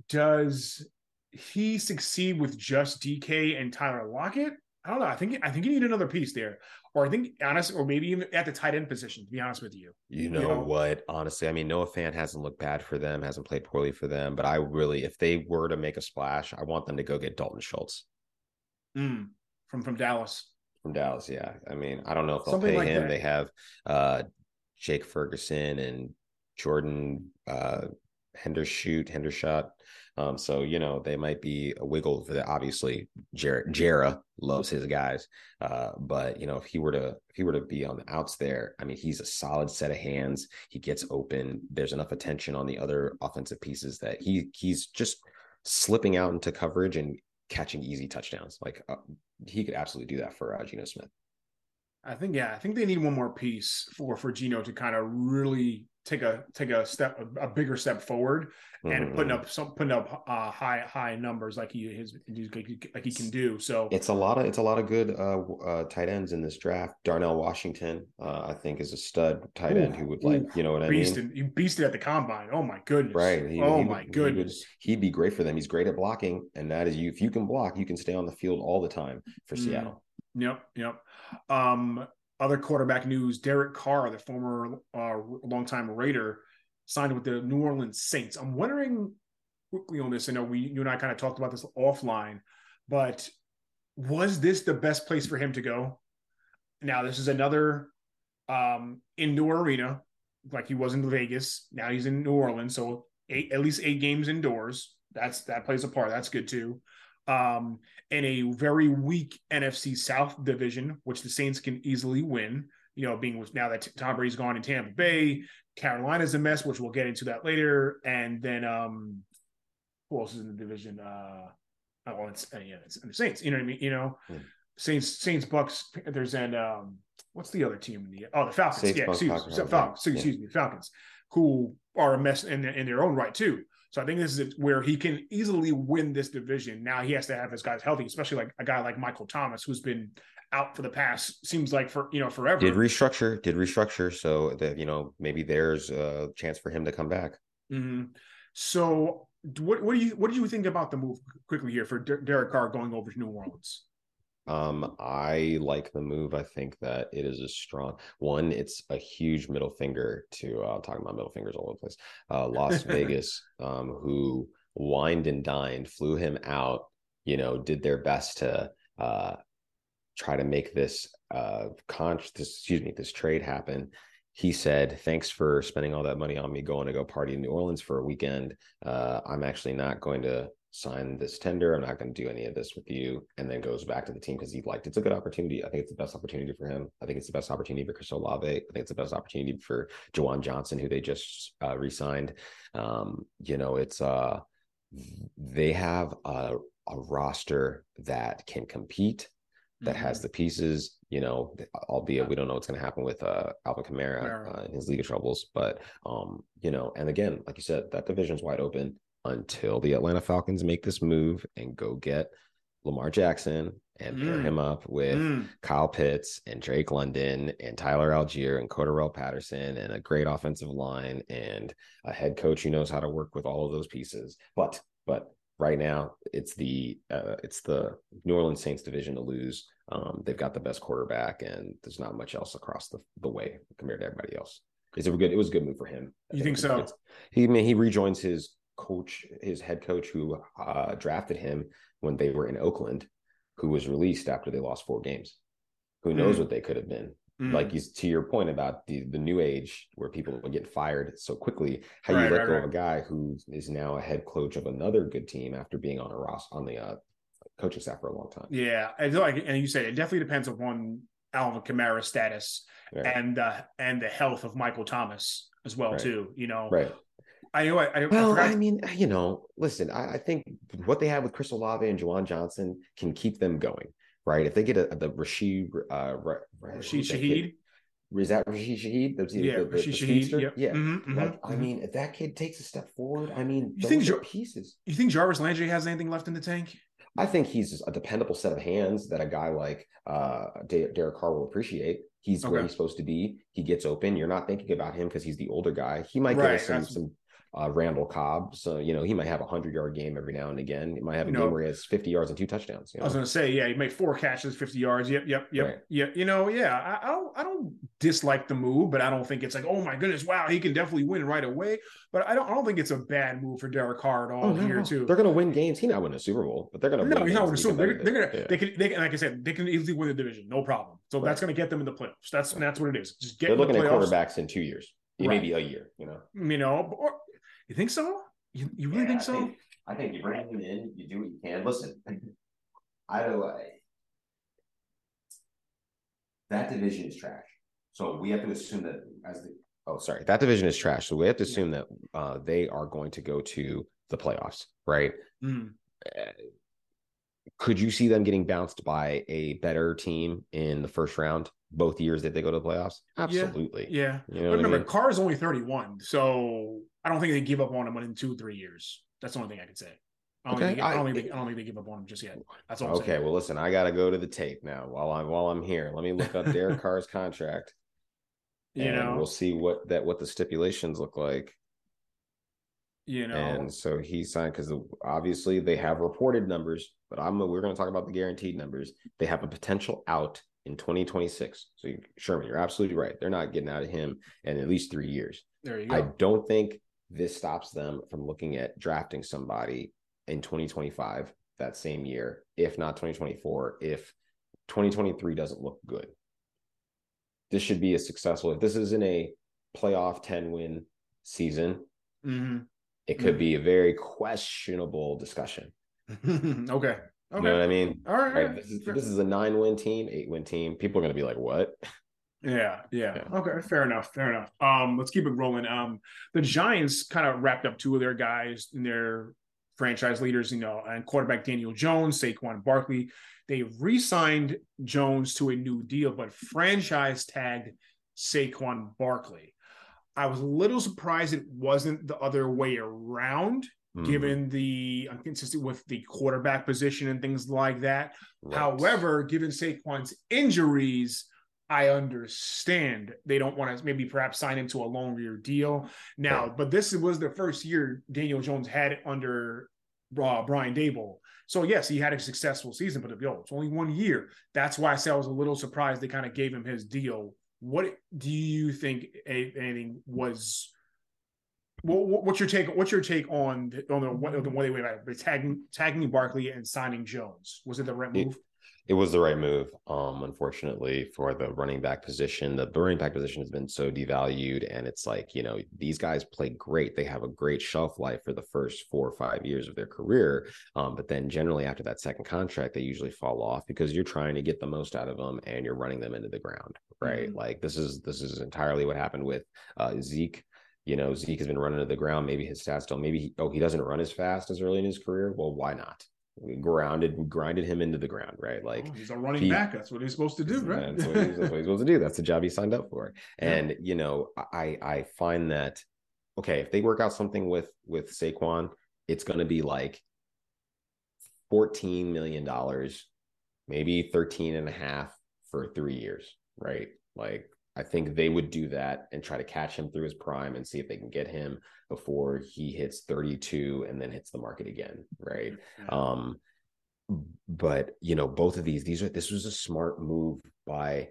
does he succeed with just DK and Tyler Lockett? I don't know. I think I think you need another piece there, or I think honest, or maybe even at the tight end position. To be honest with you, you know, you know? what? Honestly, I mean, Noah Fant hasn't looked bad for them, hasn't played poorly for them, but I really, if they were to make a splash, I want them to go get Dalton Schultz mm, from from Dallas. From Dallas, yeah. I mean, I don't know if they'll Something pay like him. That. They have uh Jake Ferguson and Jordan uh, Hendershot, Hendershot. Um, so you know they might be a wiggle for that. Obviously, Jarrett Jara loves his guys, uh, but you know if he were to if he were to be on the outs there, I mean he's a solid set of hands. He gets open. There's enough attention on the other offensive pieces that he he's just slipping out into coverage and catching easy touchdowns. Like uh, he could absolutely do that for uh, Geno Smith. I think yeah, I think they need one more piece for for Geno to kind of really take a take a step a, a bigger step forward and mm-hmm. putting up some putting up uh, high high numbers like he his like he can do. So it's a lot of it's a lot of good uh, uh, tight ends in this draft. Darnell Washington, uh, I think, is a stud tight end who would like you know what beasted, I mean. You beasted at the combine. Oh my goodness! Right. He, oh he my would, goodness. He would, he'd be great for them. He's great at blocking, and that is you. If you can block, you can stay on the field all the time for mm. Seattle. Yep. Yep. Um, other quarterback news: Derek Carr, the former uh, longtime Raider, signed with the New Orleans Saints. I'm wondering quickly on this. I know we you and I kind of talked about this offline, but was this the best place for him to go? Now this is another um, indoor arena, like he was in Vegas. Now he's in New Orleans, so eight at least eight games indoors. That's that plays a part. That's good too. Um, in a very weak NFC South division, which the Saints can easily win. You know, being with now that Tom Brady's gone in Tampa Bay, Carolina's a mess, which we'll get into that later, and then um, who else is in the division? Uh, oh, well, it's uh, yeah, it's the Saints. You know what I mean? You know, hmm. Saints, Saints, Bucks, Panthers, and um, what's the other team in the oh the Falcons? Saints, yeah, excuse, Falcons, Falcons, yeah. excuse me, Falcons, who are a mess in, in their own right too. So I think this is where he can easily win this division. Now he has to have his guys healthy, especially like a guy like Michael Thomas, who's been out for the past seems like for you know forever. Did restructure, did restructure, so that you know maybe there's a chance for him to come back. Mm-hmm. So what what do you what do you think about the move quickly here for Derek Carr going over to New Orleans? Um, I like the move. I think that it is a strong one. It's a huge middle finger to uh, talking about middle fingers all over the place. Uh, Las Vegas, um, who wined and dined, flew him out. You know, did their best to uh, try to make this uh, con- this, excuse me, this trade happen. He said, "Thanks for spending all that money on me going to go party in New Orleans for a weekend. Uh, I'm actually not going to sign this tender. I'm not going to do any of this with you. And then goes back to the team because he liked it's a good opportunity. I think it's the best opportunity for him. I think it's the best opportunity for Chris Olave. I think it's the best opportunity for Juwan Johnson, who they just uh, re-signed. Um, you know, it's uh they have a, a roster that can compete, that mm-hmm. has the pieces, you know, albeit we don't know what's going to happen with uh, Alvin Kamara uh, in his league of troubles. But, um, you know, and again, like you said, that division's wide open until the Atlanta Falcons make this move and go get Lamar Jackson and pair mm. him up with mm. Kyle Pitts and Drake London and Tyler Allgeier and Cordarrelle Patterson and a great offensive line and a head coach who knows how to work with all of those pieces. But but right now it's the uh, it's the New Orleans Saints division to lose. Um, they've got the best quarterback and there's not much else across the, the way compared to everybody else. It's a good. It was a good move for him. You think, think so? He I mean, he rejoins his coach, his head coach who uh, drafted him when they were in Oakland, who was released after they lost four games. Who knows mm. what they could have been? Mm. Like he's to your point about the the new age where people get fired so quickly. How right, you let right, go right. of a guy who is now a head coach of another good team after being on a Ross on the uh, coaching staff for a long time. Yeah, and like and you said, it definitely depends upon Alvin Kamara's status and uh, and the health of Michael Thomas as well too. You know, right. I know. I, I, well, I, I, mean, you know, listen, I, I, think what they have with Chris Olave and Juwan Johnson can keep them going, right? If they get a, the Rashid, uh, Rashid Shaheed, is that Rashid Shaheed? The, yeah, the, the, Rashid Shaheed. Yep. Yeah, mm-hmm, like mm-hmm. I mean, if that kid takes a step forward, I mean, you think Jar- pieces? You think Jarvis Landry has anything left in the tank? I think he's a dependable set of hands that a guy like uh, Derek Carr will appreciate. He's okay. where he's supposed to be. He gets open. You're not thinking about him because he's the older guy. He might right. get some, some uh, Randall Cobb. So, you know, he might have a 100 yard game every now and again. He might have a you game know, where he has 50 yards and two touchdowns. You know? I was going to say, yeah, he made four catches, 50 yards. Yep, yep, yep. Right. Yeah. You know, yeah, I, I, don't I don't dislike the move, but I don't think it's like, oh my goodness, wow, he can definitely win right away. But I don't I don't think it's a bad move for Derek Carr at all oh, no, here, no. too. They're going to win games. He's not winning a Super Bowl, but they're going to No, he's not winning a Super Bowl. They're, they're going to, yeah. they can, they can, like I said, they can easily win the division. No problem. So right. that's going to get them in the playoffs. That's, right. that's what it is. Just get They're looking at quarterbacks in two years. Right. Maybe a year, you know. You know, or, you think so? You, you really yeah, think so? I think, I think you bring him in, you do what you can. Listen, I don't. I, that division is trash. So we have to assume that as the oh sorry that division is trash. So we have to assume that uh, they are going to go to the playoffs, right? Mm. Uh, could you see them getting bounced by a better team in the first round? Both years that they go to the playoffs? Absolutely. Yeah. yeah. You know but remember, I mean? Carr is only 31. So I don't think they give up on him in two or three years. That's the only thing I could say. I don't, okay. think, I, don't think they, I don't think they give up on him just yet. That's all. okay. Well, listen, I got to go to the tape now while I'm while I'm here. Let me look up Derek Carr's contract. You know, we'll see what that what the stipulations look like. You know, and so he signed because obviously they have reported numbers, but I'm we're going to talk about the guaranteed numbers. They have a potential out in 2026. So Sherman, you're absolutely right. They're not getting out of him in at least three years. There you go. I don't think this stops them from looking at drafting somebody in 2025 that same year, if not 2024, if 2023 doesn't look good. This should be a successful. If this isn't a playoff 10 win season, mm-hmm. it could mm-hmm. be a very questionable discussion. okay. Okay. You know what I mean? All right. right this, is, this is a nine win team, eight win team. People are going to be like, what? Yeah, yeah, yeah. Okay, fair enough. Fair enough. Um, let's keep it rolling. Um, the Giants kind of wrapped up two of their guys and their franchise leaders, you know, and quarterback Daniel Jones, Saquon Barkley. They re-signed Jones to a new deal, but franchise tagged Saquon Barkley. I was a little surprised it wasn't the other way around, mm-hmm. given the I'm consistent with the quarterback position and things like that. Right. However, given Saquon's injuries, I understand they don't want to maybe perhaps sign him to a longer deal now, right. but this was the first year Daniel Jones had it under uh, Brian Daboll. So yes, he had a successful season, but yo, it's only one year. That's why I said I was a little surprised they kind of gave him his deal. What do you think anything was? What, what's your take? What's your take on the, on the, the way they went about it? Tagging tagging Barkley and signing Jones was it the right move? it was the right move. Um, unfortunately, for the running back position, the running back position has been so devalued, and it's like you know these guys play great. They have a great shelf life for the first four or five years of their career, um, but then generally after that second contract, they usually fall off because you're trying to get the most out of them and you're running them into the ground, right? Mm-hmm. Like this is this is entirely what happened with uh, Zeke you know, Zeke has been running to the ground. Maybe his stats don't. Maybe he, oh, he doesn't run as fast as early in his career. Well, why not? we grounded we grinded him into the ground right oh, like oh, he's a running he, back that's what he's supposed to do right that's what, that's what, he's supposed to do that's the job he signed up for and yeah. you know i i find that okay if they work out something with with Saquon it's going to be like 14 million dollars maybe 13 and a half for 3 years right like I think they would do that and try to catch him through his prime and see if they can get him before he hits 32 and then hits the market again, right? Mm-hmm. Um, but you know, both of these, these are this was a smart move by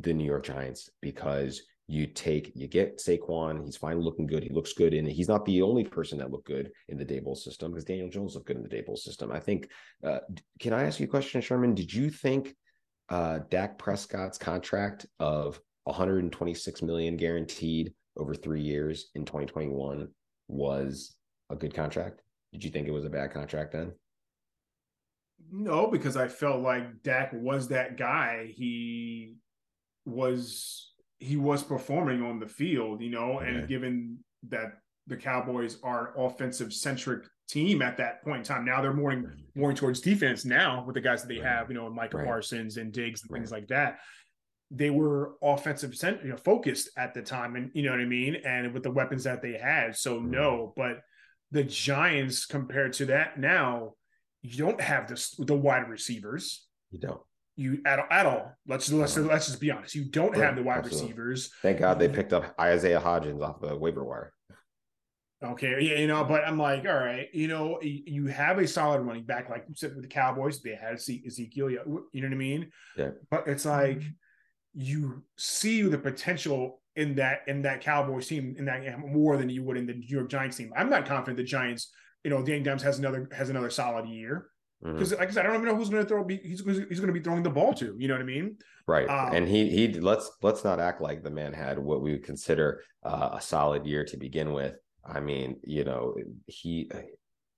the New York Giants because you take you get Saquon, he's fine looking good, he looks good, and he's not the only person that looked good in the Daboll system because Daniel Jones looked good in the Daboll system. I think. Uh, can I ask you a question, Sherman? Did you think uh, Dak Prescott's contract of 126 million guaranteed over three years in 2021 was a good contract? Did you think it was a bad contract then? No, because I felt like Dak was that guy. He was he was performing on the field, you know, and given that the Cowboys are offensive centric team at that point in time. Now they're more more towards defense now with the guys that they have, you know, Micah right. Parsons and Diggs and right. things like that they were offensive cent- you know, focused at the time, and you know what I mean, and with the weapons that they had. So mm-hmm. no, but the Giants compared to that now, you don't have the the wide receivers. You don't. You at, at all. Let's let's let's just be honest. You don't have the wide Absolutely. receivers. Thank God they picked up Isaiah Hodgins off the waiver wire. Okay, yeah, you know, but I'm like, all right, you know, you have a solid running back, like you said with the Cowboys, they had Ezekiel, you know what I mean? Yeah. But it's like you see the potential in that in that Cowboys team in that more than you would in the New York Giants team. I'm not confident the Giants, you know, Dan Dimes has another has another solid year because, mm-hmm. like I said, I don't even know who's going to throw. He's he's going to be throwing the ball to. You know what I mean? Right. Um, and he he let's let's not act like the man had what we would consider uh, a solid year to begin with. I mean, you know, he.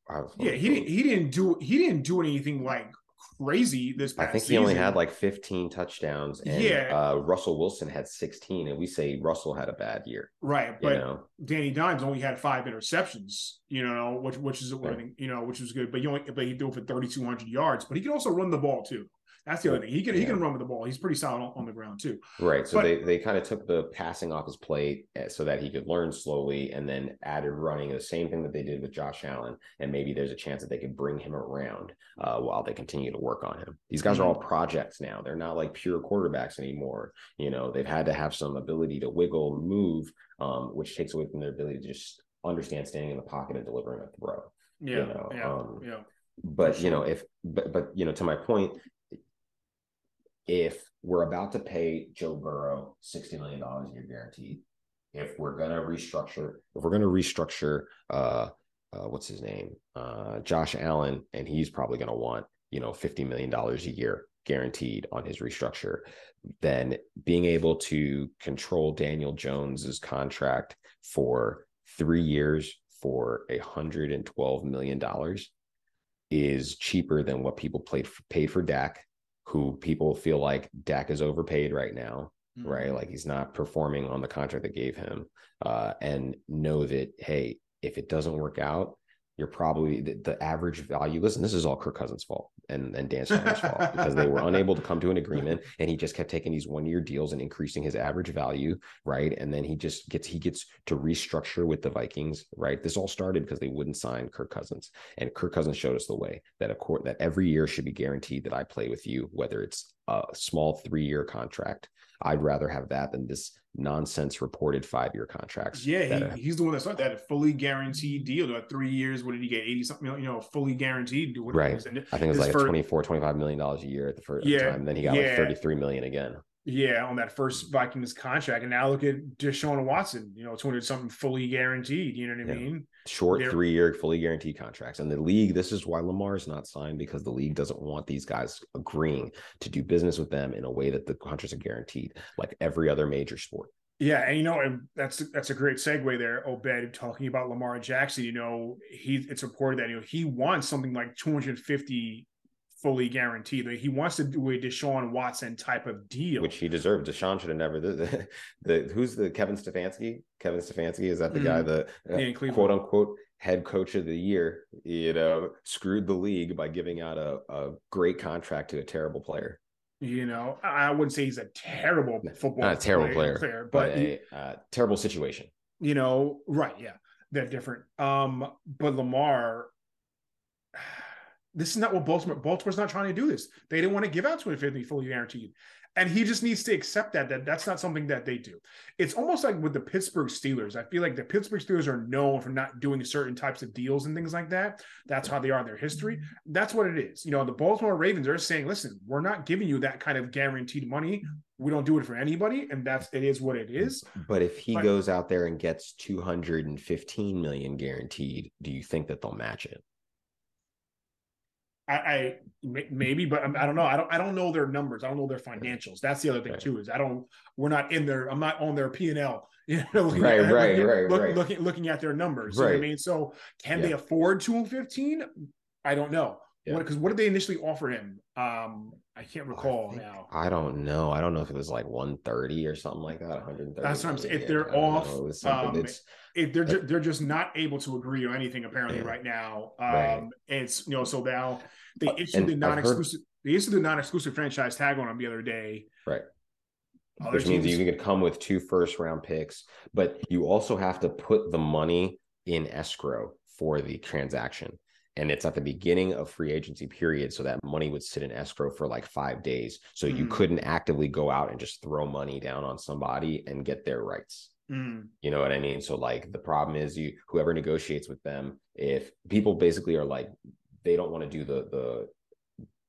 I, yeah, he didn't. He didn't do. He didn't do anything like crazy this I think he only had like 15 touchdowns and yeah. uh, Russell Wilson had 16 and we say Russell had a bad year. Right, but know? Danny Dimes only had 5 interceptions, you know, which which is right. you know, which was good, but you only but he threw it for 3200 yards, but he can also run the ball too. That's the other thing. He can yeah. he can run with the ball. He's pretty solid on, on the ground too. Right. So but, they they kind of took the passing off his plate eh, so that he could learn slowly, and then added running. The same thing that they did with Josh Allen, and maybe there's a chance that they could bring him around uh, while they continue to work on him. These guys mm-hmm. are all projects now. They're not like pure quarterbacks anymore. You know, they've had to have some ability to wiggle, move, um, which takes away from their ability to just understand standing in the pocket and delivering a throw. Yeah. You know? yeah. Um, yeah. But sure. you know, if but but you know, to my point, if we're about to pay Joe Burrow $60 million a year guaranteed, if we're gonna restructure, if we're gonna restructure, uh, uh what's his name, uh, Josh Allen, and he's probably gonna want you know fifty million dollars a year guaranteed on his restructure, then being able to control Daniel Jones's contract for three years for a hundred and twelve million dollars is cheaper than what people paid for, paid for Dak, who people feel like Dak is overpaid right now, mm-hmm. right? Like he's not performing on the contract they gave him, uh, and know that hey, if it doesn't work out, you're probably the, the, average value. Listen, this is all Kirk Cousins' fault and, and Dan Snyder's fault because they were unable to come to an agreement and he just kept taking these one year deals and increasing his average value, right? And then he just gets he gets to restructure with the Vikings, right? This all started because they wouldn't sign Kirk Cousins. And Kirk Cousins showed us the way that a court that every year should be guaranteed that I play with you, whether it's a small three year contract. I'd rather have that than this nonsense reported five year contracts. Yeah, he, he's the one that started that fully guaranteed deal. Like three years, what did he get? 80 something, you know, fully guaranteed. Right. I think it was like first, 24, 25 million dollars a year at the first yeah, time. Then he got yeah. like 33 million again. Yeah, on that first Vikings contract. And now look at Deshaun Watson, you know, 200 something fully guaranteed. You know what I yeah. mean? Short three year, fully guaranteed contracts. And the league, this is why Lamar is not signed because the league doesn't want these guys agreeing to do business with them in a way that the contracts are guaranteed, like every other major sport. Yeah, and you know, and that's that's a great segue there, Obed, talking about Lamar Jackson. You know, he it's reported that you know he wants something like 250 fully guaranteed. Like he wants to do a Deshaun Watson type of deal, which he deserved. Deshaun should have never. The, the, the who's the Kevin Stefanski? Kevin Stefanski is that the mm. guy that uh, quote unquote head coach of the year? You know, screwed the league by giving out a, a great contract to a terrible player. You know, I wouldn't say he's a terrible football, not a terrible player, player but, but a uh, terrible situation. You know, right? Yeah, they're different. Um, but Lamar, this is not what Baltimore. Baltimore's not trying to do this. They didn't want to give out 250 fully guaranteed and he just needs to accept that that that's not something that they do. It's almost like with the Pittsburgh Steelers. I feel like the Pittsburgh Steelers are known for not doing certain types of deals and things like that. That's how they are in their history. That's what it is. You know, the Baltimore Ravens are saying, "Listen, we're not giving you that kind of guaranteed money. We don't do it for anybody, and that's it is what it is." But if he but, goes out there and gets 215 million guaranteed, do you think that they'll match it? I, I, maybe, but I don't know. I don't. I don't know their numbers. I don't know their financials. That's the other thing too. Is I don't. We're not in there. I'm not on their P and L. You know, right, at, right, looking, right, look, right. Looking looking at their numbers. Right. You know what I mean, so can yeah. they afford 215? I don't know. Because yeah. what, what, did they initially offer him? Um, I can't recall I think, now. I don't know. I don't know if it was like 130 or something like that. 130. That's what I'm saying. If they're off, um, if they're ju- they're just not able to agree on anything apparently yeah. right now. Um, right. it's you know so now they uh, issued the non-exclusive heard... they issued the non-exclusive franchise tag on them the other day. Right. Other Which teams... means you can come with two first round picks, but you also have to put the money in escrow for the transaction and it's at the beginning of free agency period so that money would sit in escrow for like five days. So mm. you couldn't actively go out and just throw money down on somebody and get their rights. Mm. you know what i mean? So like the problem is you whoever negotiates with them if people basically are like they don't want to do the the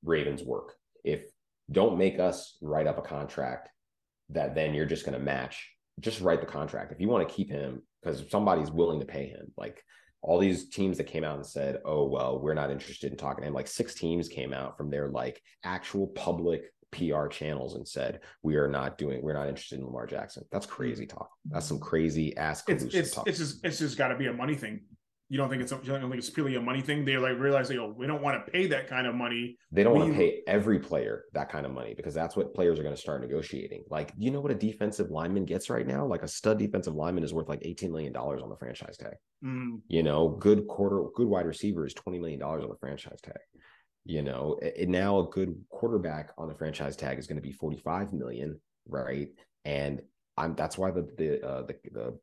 ravens work. If don't make us write up a contract that then you're just going to match just write the contract. If you want to keep him because somebody's willing to pay him like all these teams that came out and said, "Oh well, we're not interested in talking to him." Like six teams came out from their like actual public PR channels and said, "We are not doing. We're not interested in Lamar Jackson." That's crazy talk. That's some mm-hmm. crazy ass. It's it's, talk. it's just it's just got to be a money thing you don't think it's you don't think it's purely a money thing. They like realize they go, we don't want to pay that kind of money. They don't we, want to pay every player that kind of money because that's what players are going to start negotiating. Like, you know what a defensive lineman gets right now? Like a stud defensive lineman is worth like eighteen million dollars on the franchise tag. Mm. You know, good quarter, good wide receiver is twenty million dollars on the franchise tag. You know, and now a good quarterback on the franchise tag is going to be forty five million, right? And I'm that's why the the uh, the, the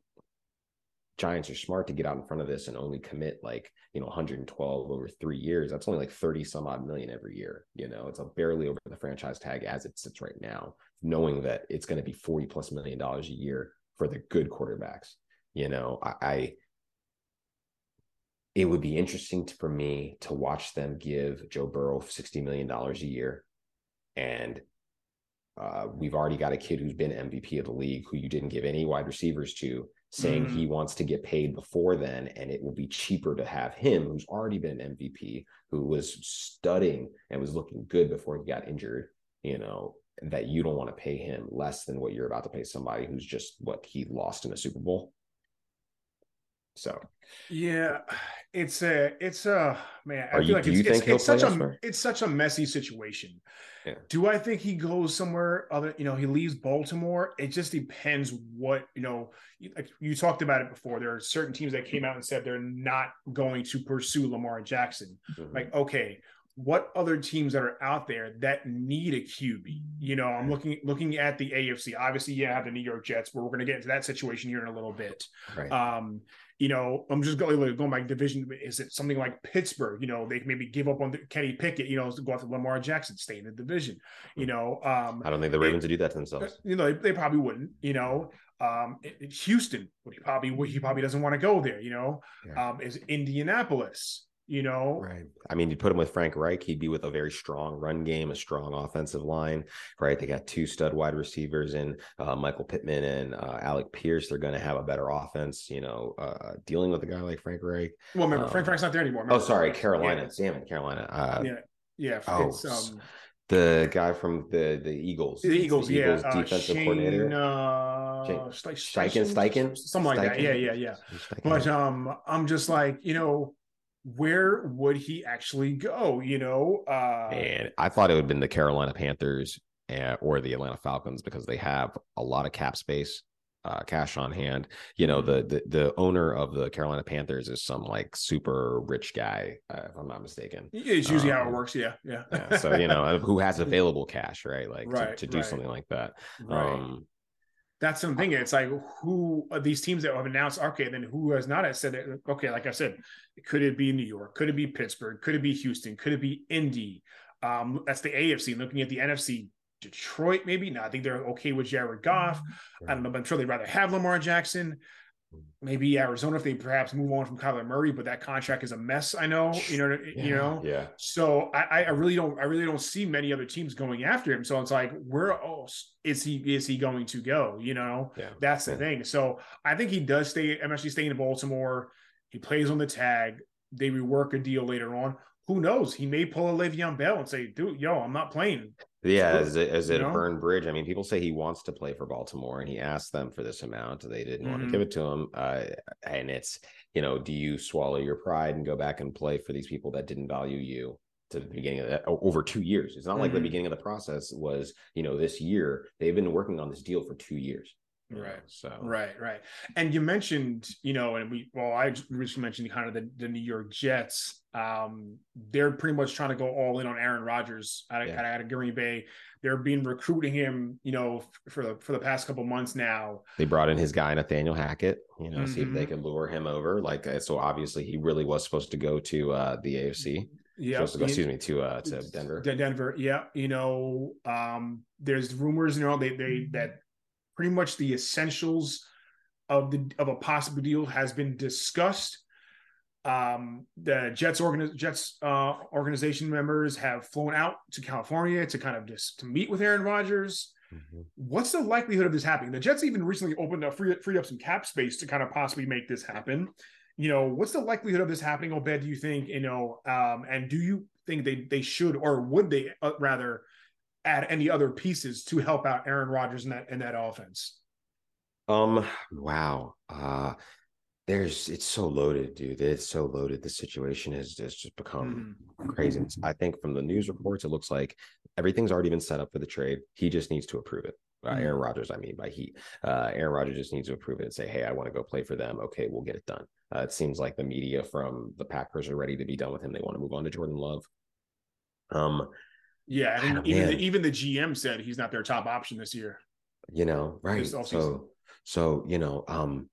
Giants are smart to get out in front of this and only commit like, you know, 112 over three years. That's only like 30 some odd million every year. You know, it's a barely over the franchise tag as it sits right now, knowing that it's going to be 40 plus million dollars a year for the good quarterbacks. You know, I, I it would be interesting for me to watch them give Joe Burrow $60 million a year and uh, we've already got a kid who's been MVP of the league who you didn't give any wide receivers to, saying mm-hmm. he wants to get paid before then, and it will be cheaper to have him, who's already been MVP, who was studying and was looking good before he got injured. You know that you don't want to pay him less than what you're about to pay somebody who's just what he lost in a Super Bowl. So, yeah, it's a, it's a man. I Are feel you, like it's, it's, it's such a, it's such a messy situation. Yeah. Do I think he goes somewhere other? You know, he leaves Baltimore. It just depends what you know. Like you talked about it before. There are certain teams that came out and said they're not going to pursue Lamar Jackson. Mm-hmm. Like, okay, what other teams that are out there that need a QB? You know, I'm looking looking at the AFC. Obviously, you have the New York Jets, but we're going to get into that situation here in a little bit. Right. Um, you know, I'm just going like, going by division. Is it something like Pittsburgh? You know, they maybe give up on the, Kenny Pickett. You know, to go after Lamar Jackson, stay in the division. You know, um, I don't think the Ravens would do that to themselves. You know, they, they probably wouldn't. You know, um, Houston, he probably he probably doesn't want to go there. You know, yeah. um, is Indianapolis you know right i mean you put him with frank reich he'd be with a very strong run game a strong offensive line right they got two stud wide receivers in uh, michael pittman and uh, alec pierce they're going to have a better offense you know uh, dealing with a guy like frank reich well remember um, frank reich's not there anymore remember, oh sorry carolina yeah. damn it carolina uh, yeah yeah oh, um, the guy from the the Eagles. The Eagles, the Eagles yeah. defensive Shane, coordinator. Uh, Steichen, Steichen, something like Steichen? that. Yeah, yeah, yeah. But um, I'm just like, you know, where would he actually go? You know, uh, and I thought it would have been the Carolina Panthers or the Atlanta Falcons because they have a lot of cap space, uh, cash on hand. You know, the, mm-hmm. the the owner of the Carolina Panthers is some like super rich guy, uh, if I'm not mistaken. It's usually um, how it um, works. Yeah, yeah. yeah. So you know, who has available cash, right? Like right, to, to do right. something like that. Right. Um, that's something. It's like who are these teams that have announced? Okay, then who has not said it? Okay, like I said, could it be New York? Could it be Pittsburgh? Could it be Houston? Could it be Indy? Um, that's the AFC. Looking at the NFC, Detroit, maybe. No, I think they're okay with Jared Goff. I don't know, but I'm sure they'd rather have Lamar Jackson maybe Arizona if they perhaps move on from Kyler Murray, but that contract is a mess. I know, you know, yeah, you know. Yeah. So I, I really don't, I really don't see many other teams going after him. So it's like, where else is he? Is he going to go? You know, yeah. that's the yeah. thing. So I think he does stay. I'm actually staying in Baltimore. He plays on the tag. They rework a deal later on. Who knows? He may pull a Le'Veon Bell and say, "Dude, yo, I'm not playing." Yeah, as it, as it a burned bridge. I mean, people say he wants to play for Baltimore, and he asked them for this amount. They didn't mm-hmm. want to give it to him, uh, and it's you know, do you swallow your pride and go back and play for these people that didn't value you to the beginning of that over two years? It's not mm-hmm. like the mm-hmm. beginning of the process was you know this year. They've been working on this deal for two years. Right. So right, right. And you mentioned, you know, and we well, I recently mentioned kind of the, the New York Jets. Um, they're pretty much trying to go all in on Aaron Rodgers out of, yeah. out of Green Bay. They're been recruiting him, you know, for the for the past couple months now. They brought in his guy Nathaniel Hackett, you know, mm-hmm. see if they mm-hmm. could lure him over. Like uh, so, obviously, he really was supposed to go to uh, the AFC. Yeah, excuse me to uh to Denver. Denver, yeah. You know, um, there's rumors, you know, they they that pretty much the essentials of the of a possible deal has been discussed. Um, the Jets organi- Jets uh, organization members have flown out to California to kind of just to meet with Aaron Rodgers. Mm-hmm. What's the likelihood of this happening? The Jets even recently opened up, freed, freed up some cap space to kind of possibly make this happen. You know, what's the likelihood of this happening, Obed? Do you think? You know, um, and do you think they they should or would they uh, rather add any other pieces to help out Aaron Rodgers in that in that offense? Um, wow. Uh there's it's so loaded, dude. It's so loaded. The situation has just, just become mm-hmm. crazy. I think from the news reports, it looks like everything's already been set up for the trade. He just needs to approve it. Uh, mm-hmm. Aaron Rodgers, I mean, by he, uh, Aaron Rodgers just needs to approve it and say, "Hey, I want to go play for them." Okay, we'll get it done. Uh, it seems like the media from the Packers are ready to be done with him. They want to move on to Jordan Love. Um, yeah, I mean, even the, even the GM said he's not their top option this year. You know, right? So, so you know, um,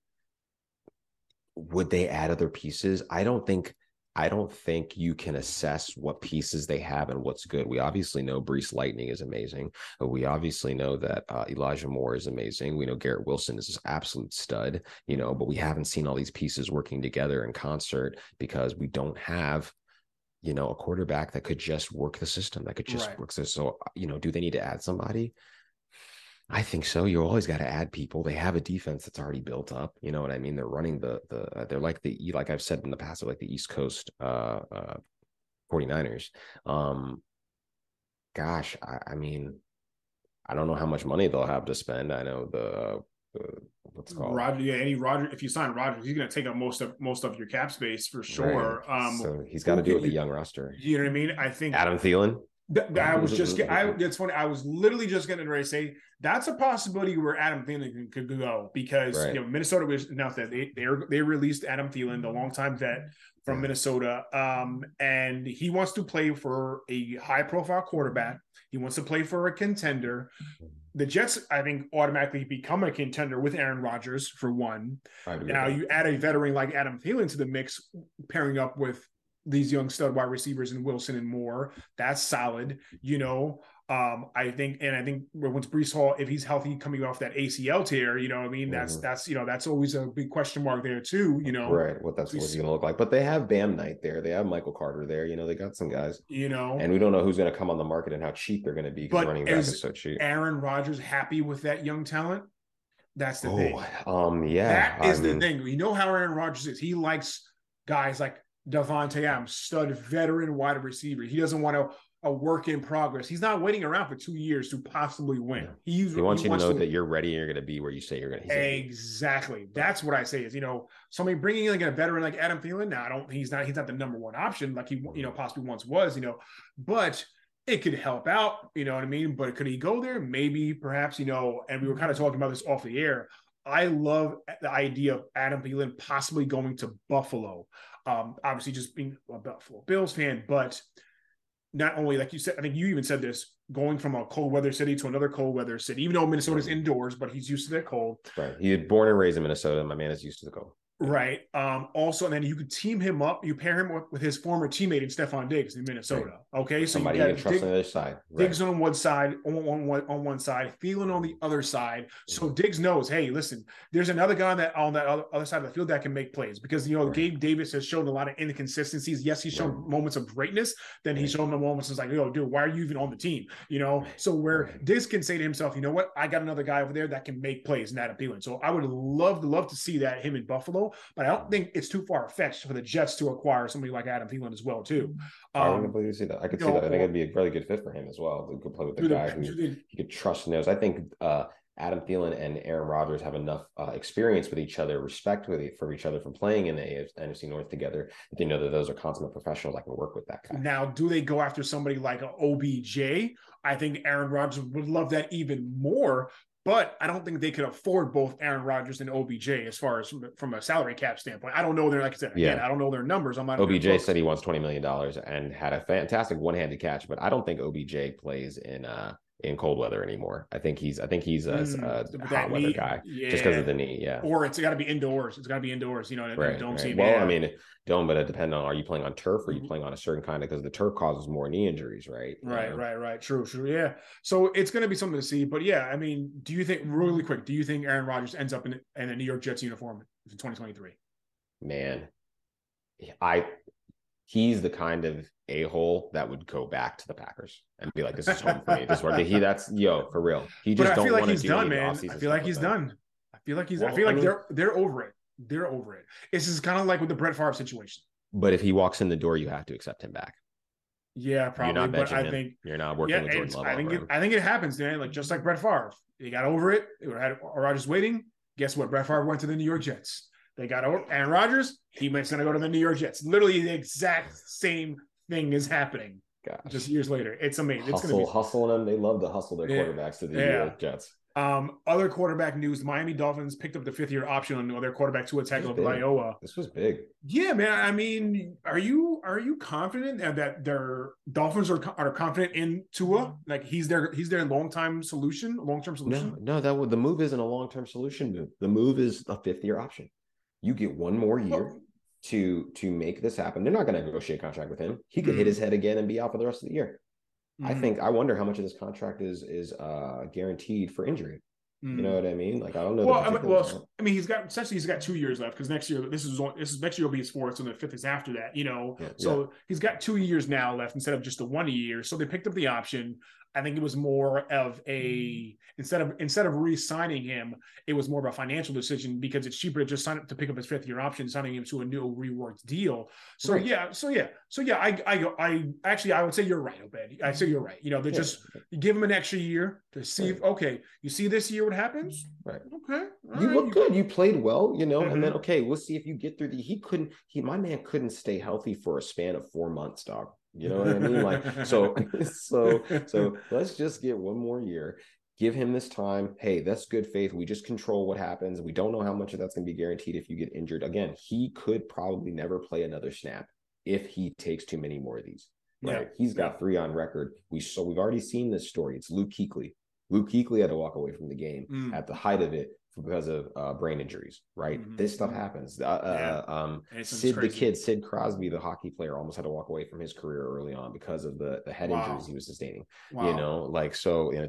would they add other pieces? I don't think. I don't think you can assess what pieces they have and what's good. We obviously know Breece Lightning is amazing. We obviously know that uh, Elijah Moore is amazing. We know Garrett Wilson is an absolute stud, you know, but we haven't seen all these pieces working together in concert because we don't have you know, a quarterback that could just work the system, that could just right. work this. So, you know, do they need to add somebody? I think so. You always got to add people. They have a defense that's already built up. You know what I mean? They're running the the. Uh, they're like the like I've said in the past, like the East Coast uh, uh 49ers. Um, gosh, I, I mean, I don't know how much money they'll have to spend. I know the what's called Roger. Yeah, any Roger. If you sign Roger, he's going to take up most of most of your cap space for sure. Right. Um, so he's got to do it with a young roster. You know what I mean? I think Adam Thielen. I was just I it's funny. I was literally just getting ready to say that's a possibility where Adam Thielen could, go because right. you know Minnesota was announced that they they, they released Adam Thielen, the longtime vet from Minnesota, um, and he wants to play for a high profile quarterback. He wants to play for a contender. The Jets, I think, automatically become a contender with Aaron Rodgers for one. Now you add a veteran like Adam Thielen to the mix, pairing up with these young stud wide receivers and Wilson and Moore. That's solid, you know. Um, I think, and I think once Breece Hall, if he's healthy, coming off that ACL tear, you know, I mean, that's mm-hmm. that's you know, that's always a big question mark there too. You know, right? What that's what's going to look like. But they have Bam Knight there. They have Michael Carter there. You know, they got some guys. You know, and we don't know who's going to come on the market and how cheap they're going to be. But running back is so cheap. Aaron Rodgers happy with that young talent? That's the oh, thing. Um, yeah, that is I the thing. You know how Aaron Rodgers is. He likes guys like Davante Adams, stud veteran wide receiver. He doesn't want to a work in progress. He's not waiting around for two years to possibly win. He's, he wants he you wants to know to, that you're ready and you're going to be where you say you're going to. Be. Exactly. That's what I say is you know somebody bringing in like a veteran like Adam Thielen. Now I don't. He's not. He's not the number one option like he you know possibly once was. You know, but it could help out. You know what I mean? But could he go there? Maybe, perhaps. You know. And we were kind of talking about this off the air. I love the idea of Adam Thielen possibly going to Buffalo. Um, obviously, just being a Buffalo Bills fan, but not only like you said, I think you even said this, going from a cold weather city to another cold weather city, even though Minnesota's indoors, but he's used to that cold. Right. He had born and raised in Minnesota. My man is used to the cold. Right. Um, also, and then you could team him up. You pair him with, with his former teammate in Stefon Diggs in Minnesota. Right. Okay, so somebody you, can trust Diggs, on the other side. Right. Diggs on one side, on, on, on one side, Thielen on the other side. So mm-hmm. Diggs knows, hey, listen, there's another guy on that on that other, other side of the field that can make plays because you know right. Gabe Davis has shown a lot of inconsistencies. Yes, he's shown moments of greatness. Then he's shown the moments it's like, yo, dude, why are you even on the team? You know, so where Diggs can say to himself, you know what, I got another guy over there that can make plays, and that appealing. So I would love to love to see that him in Buffalo, but I don't think it's too far fetched for the Jets to acquire somebody like Adam Thielen as well too. Um, I would completely see that. I could see know, that. I think it'd be a really good fit for him as well. To play with a guy who he could trust and knows. I think uh, Adam Thielen and Aaron Rodgers have enough uh, experience with each other, respect with for each other from playing in the NFC North together. That they know that those are consummate professionals. I can work with that guy. Now, do they go after somebody like OBJ? I think Aaron Rodgers would love that even more but I don't think they could afford both Aaron Rodgers and OBJ as far as from, from a salary cap standpoint. I don't know their, like I said, again, yeah. I don't know their numbers. I'm not. OBJ said he wants twenty million dollars and had a fantastic one-handed catch, but I don't think OBJ plays in uh in cold weather anymore. I think he's I think he's a, mm, a hot weather guy yeah. just because of the knee. Yeah. Or it's got to be indoors. It's got to be indoors. You know, right, don't right. see. Well, I mean, don't, but it depends on are you playing on turf or are you mm-hmm. playing on a certain kind of because the turf causes more knee injuries, right? Right, right, right. True, true. Yeah. So it's going to be something to see. But yeah, I mean, do you think really quick? Do you think Aaron Rodgers ends up in, in a New York Jets uniform in 2023? Man, I he's the kind of a hole that would go back to the Packers and be like, "This is home for me." This is where he that's yo for real. He just don't like want to do done, man. I feel like he's done. I feel like he's. Well, I feel like I mean, they're they're over it. They're over it. This is kind of like with the Brett Favre situation. But if he walks in the door, you have to accept him back. Yeah, probably. You're not but I think you're not working yeah, with Jordan Love. I think it, I think it happens, man. Like just like Brett Favre, he got over it. It had Rodgers waiting. Guess what? Brett Favre went to the New York Jets. They got over Aaron Rodgers. He was going to go to the New York Jets. Literally the exact same thing is happening. Gosh. Just years later, it's amazing. Hustle, it's going to be hustling them. They love to hustle their yeah. quarterbacks to the yeah. New York Jets. Um, other quarterback news: Miami Dolphins picked up the fifth-year option on their quarterback Tua Tagovailoa. This was big. Yeah, man. I mean, are you are you confident that their Dolphins are are confident in Tua? Like he's their he's their long time solution, long term solution. No, no, that would the move isn't a long term solution move. The move is a fifth-year option. You get one more year. To to make this happen. They're not going to negotiate a contract with him. He could mm-hmm. hit his head again and be out for the rest of the year. Mm-hmm. I think I wonder how much of this contract is is uh, guaranteed for injury. Mm-hmm. You know mm. what I mean? Like I don't know. Well, I mean, well, I mean, he's got essentially he's got two years left because next year this is this is next year will be his fourth, and the fifth is after that. You know, yeah, so yeah. he's got two years now left instead of just the one year. So they picked up the option. I think it was more of a instead of instead of re-signing him, it was more of a financial decision because it's cheaper to just sign up to pick up his fifth year option, signing him to a new reworked deal. So right. yeah, so yeah, so yeah, I I I actually I would say you're right, Obed. I say you're right. You know, they yeah. just give him an extra year to see if okay, you see this year what happens. Right. Okay. All you right. look good. You played well. You know, mm-hmm. and then mm-hmm. okay, we'll see if you get through the. He couldn't. He my man couldn't stay healthy for a span of four months, dog. You know what I mean? Like so, so, so let's just get one more year. Give him this time. Hey, that's good faith. We just control what happens. We don't know how much of that's going to be guaranteed if you get injured. Again, he could probably never play another snap if he takes too many more of these. Right? Yeah. He's got yeah. three on record. We so we've already seen this story. It's Luke Kuechly. Luke Kuechly had to walk away from the game mm. at the height of it because of uh, brain injuries, right? Mm-hmm. This stuff happens. Uh, uh yeah. um, Sid the kid, Sid Crosby, the hockey player, almost had to walk away from his career early on because of the the head wow. injuries he was sustaining. Wow. You know, like so, you know,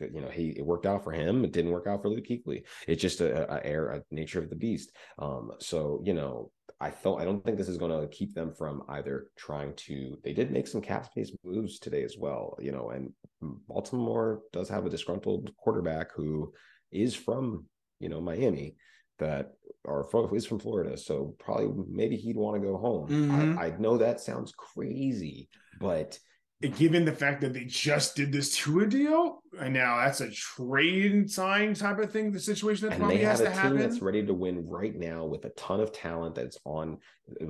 you know, he it worked out for him. It didn't work out for Luke Kuechly. It's just a, a air, a nature of the beast. Um, so you know, I felt I don't think this is going to keep them from either trying to. They did make some cap space moves today as well, you know, and Baltimore does have a disgruntled quarterback who is from you know Miami that are from, is from Florida, so probably maybe he'd want to go home. Mm-hmm. I, I know that sounds crazy, but given the fact that they just did this to a deal, and now that's a trade sign type of thing, the situation that probably has to happen. That's ready to win right now with a ton of talent that's on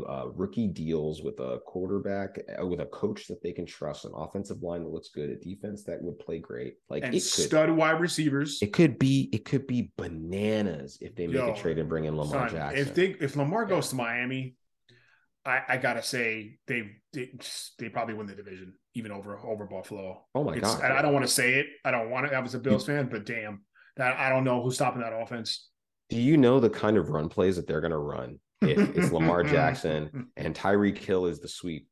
uh, rookie deals with a quarterback, uh, with a coach that they can trust, an offensive line that looks good, a defense that would play great, like and it stud could, wide receivers. It could be, it could be bananas if they make Yo, a trade and bring in Lamar son, Jackson. If they, if Lamar goes to Miami, I, I, gotta say they, they they probably win the division even over over Buffalo. Oh my it's, god! I, I don't want to say it. I don't want to. I was a Bills fan, but damn, that I don't know who's stopping that offense. Do you know the kind of run plays that they're gonna run? It, it's Lamar Jackson and Tyreek Hill is the sweep,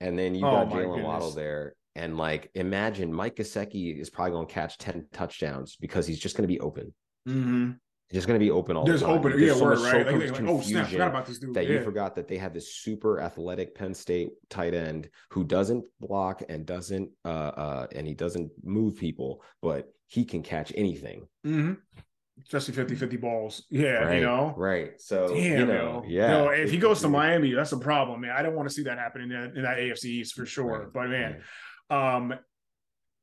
and then you oh got oh Jaylen Waddle there. And like, imagine Mike Gesicki is probably going to catch ten touchdowns because he's just going to be open. Mm-hmm just going to be open all There's the time. open, There's yeah, so word, right? Like, like, oh snap! Forgot about this dude. That yeah. you forgot that they have this super athletic Penn State tight end who doesn't block and doesn't uh uh and he doesn't move people, but he can catch anything. Mm-hmm. Especially 50 50 balls. Yeah, right, you know. Right. So, Damn, you know, yeah. You know, if he goes to Miami, that's a problem, man. I don't want to see that happen in that, in that AFC East for sure. Right, but man, right. um,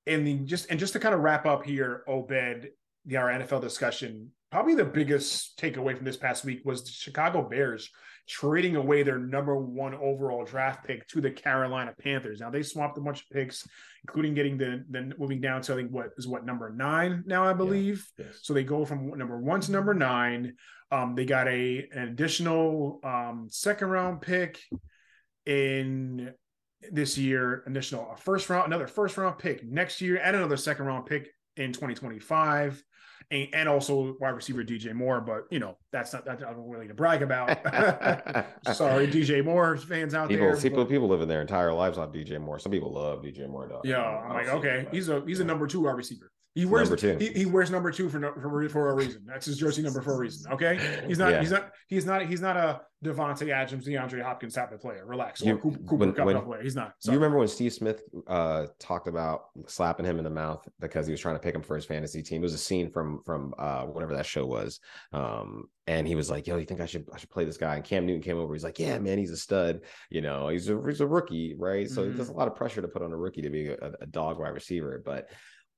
and the just and just to kind of wrap up here, Obed, the our NFL discussion probably the biggest takeaway from this past week was the Chicago Bears trading away their number one overall draft pick to the Carolina Panthers. Now they swapped a bunch of picks, including getting the the moving down to I think what is what number nine now I believe. Yeah, yes. So they go from number one to number nine. Um, they got a an additional um, second round pick in this year, additional a first round, another first round pick next year, and another second round pick in 2025 and, and also wide receiver DJ Moore. But you know, that's not that's not really to brag about. Sorry, DJ Moore fans out people, there. People, but, people living their entire lives on DJ Moore. Some people love DJ Moore. Yeah, I'm like, okay, he's a he's a number two wide receiver. He wears number two. He, he, wears number two for, for for a reason. That's his jersey number for a reason. Okay, he's not yeah. he's not he's not he's not a Davante Adams, DeAndre Hopkins type of player. Relax. You, or Cooper, Cooper when, Kupp when, player. He's not. Sorry. You remember when Steve Smith uh, talked about slapping him in the mouth because he was trying to pick him for his fantasy team? It was a scene from from uh, whatever that show was, um, and he was like, "Yo, you think I should I should play this guy?" And Cam Newton came over. He's like, "Yeah, man, he's a stud. You know, he's a he's a rookie, right? So mm-hmm. there's a lot of pressure to put on a rookie to be a, a dog wide receiver, but."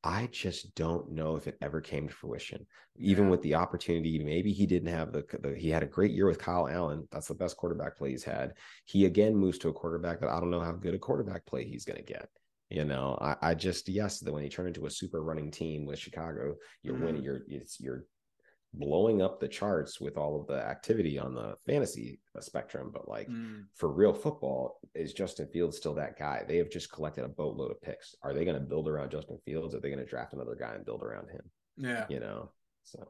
I just don't know if it ever came to fruition. Even with the opportunity, maybe he didn't have the, the, he had a great year with Kyle Allen. That's the best quarterback play he's had. He again moves to a quarterback that I don't know how good a quarterback play he's going to get. You know, I, I, just yes, that when you turn into a super running team with Chicago, you're mm-hmm. winning. You're it's you're blowing up the charts with all of the activity on the fantasy uh, spectrum. But like mm. for real football, is Justin Fields still that guy? They have just collected a boatload of picks. Are they going to build around Justin Fields? Are they going to draft another guy and build around him? Yeah. You know, so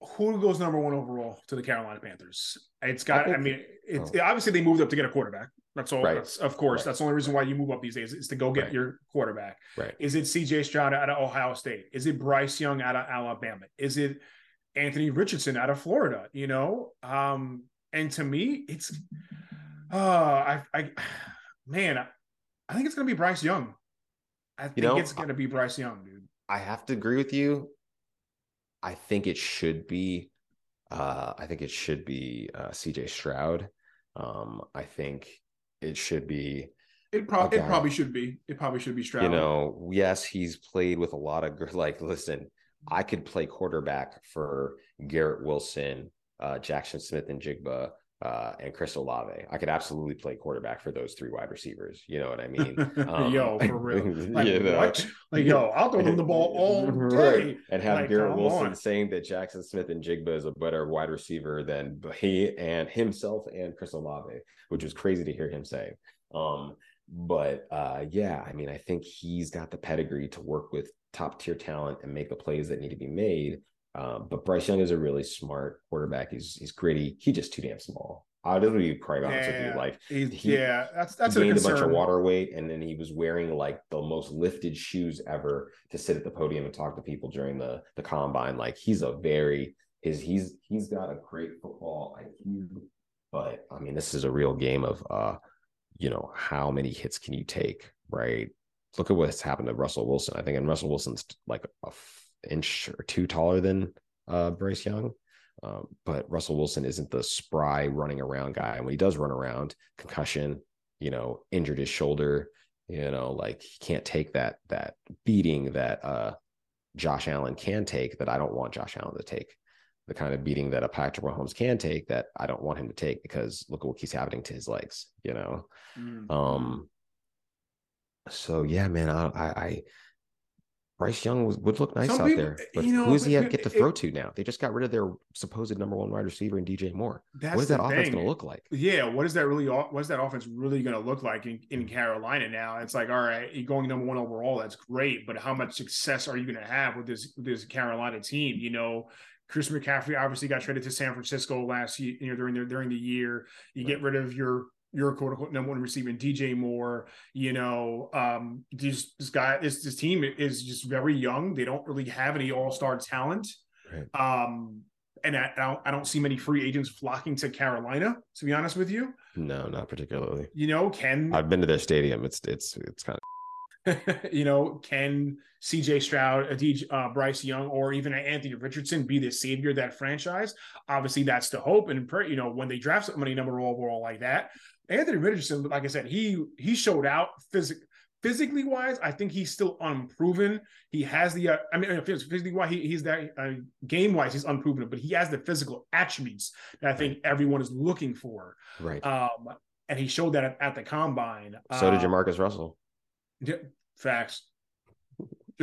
who goes number one overall to the Carolina Panthers? It's got, I, I mean, it's oh. obviously they moved up to get a quarterback. That's all. Right. That's, of course, right. that's the only reason why you move up these days is to go get right. your quarterback. Right. Is it CJ Stroud out of Ohio State? Is it Bryce Young out of Alabama? Is it Anthony Richardson out of Florida, you know? Um, and to me, it's uh I I man, I think it's gonna be Bryce Young. I think you know, it's going to be Bryce Young, dude. I have to agree with you. I think it should be. Uh, I think it should be uh, C.J. Stroud. Um, I think it should be. It, pro- it probably should be. It probably should be Stroud. You know, yes, he's played with a lot of like. Listen, I could play quarterback for Garrett Wilson, uh, Jaxon Smith-Njigba, uh, and Chris Olave. I could absolutely play quarterback for those three wide receivers. You know what I mean? Um, yo, for real. Like, you know? what? Like, yo, I'll throw them the ball all day. Right. And have like, Garrett Wilson on. saying that Jaxon Smith-Njigba is a better wide receiver than he and himself and Chris Olave, which was crazy to hear him say. Um, but uh, yeah, I mean, I think he's got the pedigree to work with top tier talent and make the plays that need to be made. Um, but Bryce Young is a really smart quarterback. He's he's gritty. He's just too damn small. I'll be quite honest yeah, with you. Like, he, yeah, that's that's he gained a, a, bunch of water weight, and then he was wearing like the most lifted shoes ever to sit at the podium and talk to people during the the combine. Like, he's a very his he's he's got a great football IQ, but I mean, this is a real game of uh, you know, how many hits can you take, right? Look at what's happened to Russell Wilson. I think, and Russell Wilson's like a inch or two taller than uh, Bryce Young. Um, but Russell Wilson isn't the spry running around guy. And when he does run around, concussion, you know, injured his shoulder, you know, like he can't take that that beating that uh, Josh Allen can take that I don't want Josh Allen to take. The kind of beating that a Patrick Mahomes can take that I don't want him to take because look at what keeps happening to his legs, you know. Mm-hmm. Um so yeah, man, I, I Bryce Young was, would look nice Some out people, there, but you know, who does he have to get to throw it, to now? They just got rid of their supposed number one wide receiver in DJ Moore. What is that offense going to look like? Yeah, what is that really? What is that offense really going to look like in, in Carolina now? It's like, all right, you're going number one overall. That's great, but how much success are you going to have with this this Carolina team? You know, Chris McCaffrey obviously got traded to San Francisco last year, you know, during the during the year. You right. get rid of your your quote unquote number one receiver DJ Moore. You know, um, this, this guy, this this team is just very young. They don't really have any all star talent. Right. Um, and I, I, don't, I don't see many free agents flocking to Carolina. To be honest with you, no, not particularly. You know, can I've been to their stadium. It's it's it's kind of you know, can CJ Stroud, a DJ, uh, Bryce Young, or even Anthony Richardson be the savior of that franchise? Obviously, that's the hope. And, you know, when they draft somebody number one overall like that, Anthony Richardson, like I said, he he showed out physically. Physically wise, I think he's still unproven. He has the, uh, I mean, physically wise, he, he's that uh, game wise, he's unproven, but he has the physical attributes that I think everyone is looking for. Right. Um, and he showed that at, at the combine. So did JaMarcus Russell. Yeah, facts.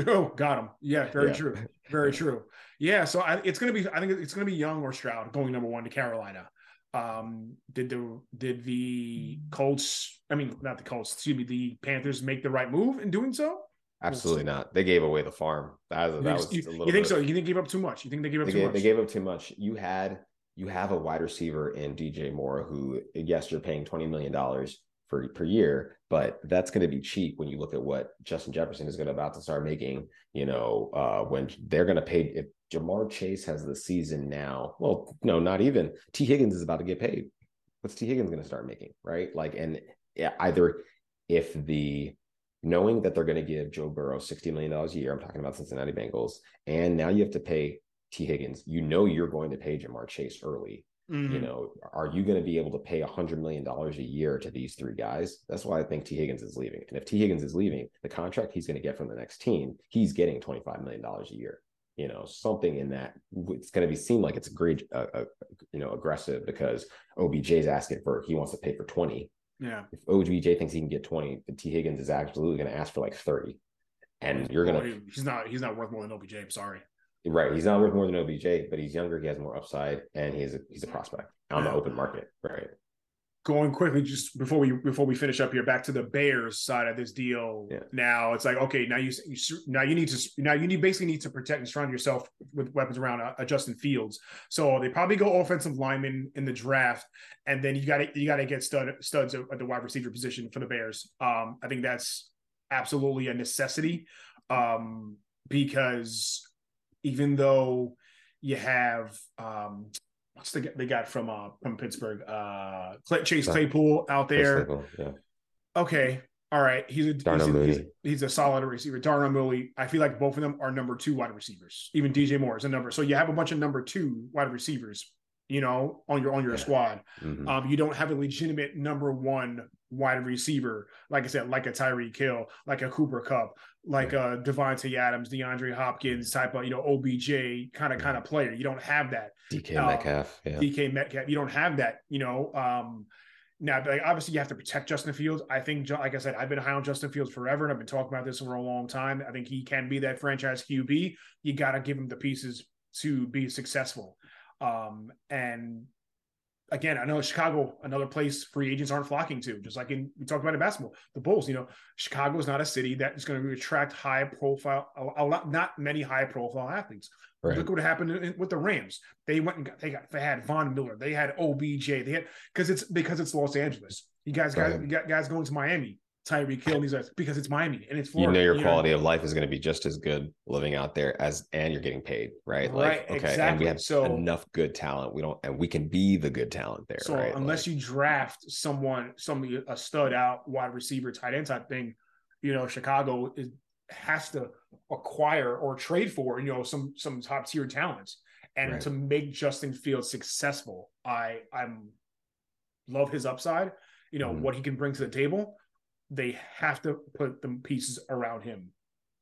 Oh, got him. Yeah, very yeah. true. Very true. Yeah, so I, it's gonna be. I think it's gonna be Young or Stroud going number one to Carolina. Um, did the did the Colts? I mean, not the Colts. Excuse me. The Panthers make the right move in doing so? Absolutely not. They gave away the farm. That was, that was you, you think so? You think they gave up too much? You think they gave up they too gave, much? They gave up too much. You had you have a wide receiver in DJ Moore who, yes, you're paying twenty million dollars for per year, but that's going to be cheap when you look at what Justin Jefferson is going to about to start making. You know, uh, when they're going to pay if Ja'Marr Chase has the season now. Well, no, not even. Tee Higgins is about to get paid. What's Tee Higgins going to start making? Right, like, and either if the knowing that they're going to give Joe Burrow sixty million dollars a year, I'm talking about Cincinnati Bengals, and now you have to pay Tee Higgins. You know you're going to pay Ja'Marr Chase early Mm-hmm. You know, are you going to be able to pay a hundred million dollars a year to these three guys? That's why I think Tee Higgins is leaving. And if Tee Higgins is leaving, the contract he's going to get from the next team, he's getting twenty five million dollars a year. You know, something in that it's going to be seem like it's a great, uh, uh, you know, aggressive because OBJ's asking for he wants to pay for twenty. Yeah. If OBJ thinks he can get twenty, Tee Higgins is absolutely going to ask for like thirty, and you're gonna. He's not. He's not worth more than OBJ. I'm sorry. Right. He's not worth more than OBJ, but he's younger. He has more upside, and he's a, he's a prospect on the open market. Right. Going quickly, just before we before we finish up here, back to the Bears side of this deal. Yeah. Now it's like okay, now you, you now you need to now you need basically need to protect and surround yourself with weapons around uh, Justin Fields. So they probably go offensive lineman in the draft, and then you got to you got to get stud, studs at the wide receiver position for the Bears. Um, I think that's absolutely a necessity um, because even though you have um, what's the they got from uh from Pittsburgh, uh Chase Claypool out there. yeah. Okay, all right, he's a he's, a. He's, he's, a solid receiver. Darnell Mooney. I feel like both of them are number two wide receivers. Even DJ Moore is a number. So you have a bunch of number two wide receivers, you know, on your on your yeah. squad. Mm-hmm. Um, you don't have a legitimate number one wide receiver, like I said, like a Tyreek Hill, like a Cooper Kupp, like a Davante Adams, DeAndre Hopkins type of, you know, OBJ kind of kind of player. You don't have that. DK uh, Metcalf. Yeah. DK Metcalf. You don't have that, you know. Um, now, like, obviously, you have to protect Justin Fields. I think, like I said, I've been high on Justin Fields forever, and I've been talking about this for a long time. I think he can be that franchise QB. You got to give him the pieces to be successful. Um, and again, I know Chicago, another place free agents aren't flocking to, just like in we talked about in basketball, the Bulls. You know, Chicago is not a city that is going to attract high profile, a, a lot, not many high profile athletes. Right. Look what happened with the Rams. They went and got they got they had Von Miller, they had OBJ, they had because it's because it's Los Angeles. You guys got right. you got guys going to Miami. Tyreek Hill these guys because it's Miami and it's Florida. You know your you quality know? of life is going to be just as good living out there as and you're getting paid, right? Right. Okay. Exactly. And we have so, enough good talent. We don't and we can be the good talent there. So right? unless like, you draft someone, somebody a stud out wide receiver, tight end type thing, you know, Chicago is has to acquire or trade for, you know, some some top tier talents. And right. to make Justin Fields successful, I I'm love his upside, you know, mm-hmm. what he can bring to the table. They have to put the pieces around him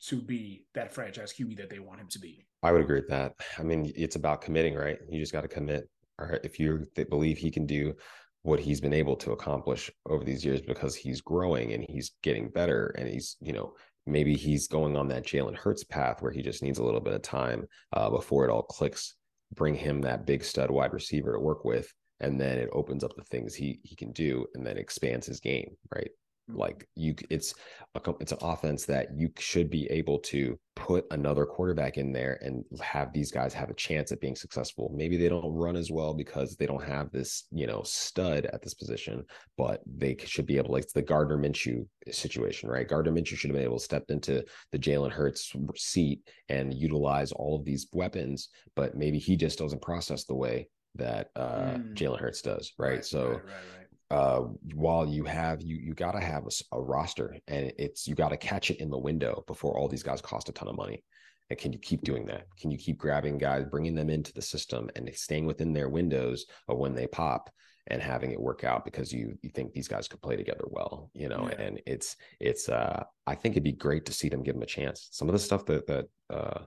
to be that franchise QB that they want him to be. I would agree with that. I mean, it's about committing, right? You just got to commit. Or if you believe he can do what he's been able to accomplish over these years because he's growing and he's getting better and he's, you know, maybe he's going on that Jalen Hurts path where he just needs a little bit of time uh, before it all clicks. Bring him that big stud wide receiver to work with, and then it opens up the things he he can do, and then expands his game. Right? Like you it's a it's an offense that you should be able to put another quarterback in there and have these guys have a chance at being successful. Maybe they don't run as well because they don't have this you know stud at this position but they should be able like the Gardner Minshew situation right? Gardner Minshew should have been able to step into the Jalen Hurts seat and utilize all of these weapons but maybe he just doesn't process the way that uh mm. Jalen Hurts does right, right so right, right, uh, while you have you you got to have a, a, roster and it's you got to catch it in the window before all these guys cost a ton of money. And can you keep doing that? Can you keep grabbing guys bringing them into the system and staying within their windows of when they pop and having it work out because you you think these guys could play together well you know? Yeah. and it's it's uh i think it'd be great to see them give him a chance. Some of the stuff that that uh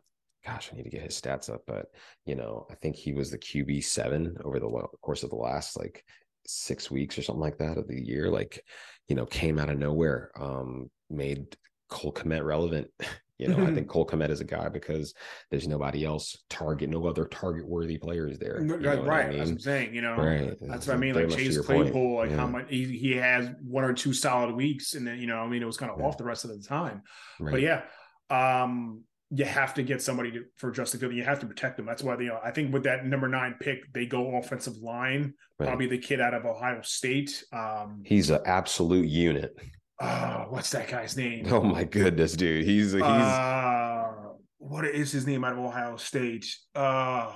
gosh, I need to get his stats up, but you know, I think he was the QB seven over the course of the last like six weeks or something like that of the year, like, you know, came out of nowhere, um, made Cole Kmet relevant. You know, I think Cole Kmet is a guy because there's nobody else target, no other target worthy players there. You know right. I mean? That's what I'm saying. You know, right. that's what I mean. Like Chase Claypool, like yeah. how much he, he has one or two solid weeks, and then you know, I mean, it was kind of yeah. off the rest of the time. Right. But yeah, um, you have to get somebody to, for Justin Fields. You have to protect them. That's why you know I think with that number nine pick, they go offensive line. Right. Probably the kid out of Ohio State. Um, he's an absolute unit. Uh, what's that guy's name? Oh my goodness, dude. He's he's uh, what is his name out of Ohio State? Uh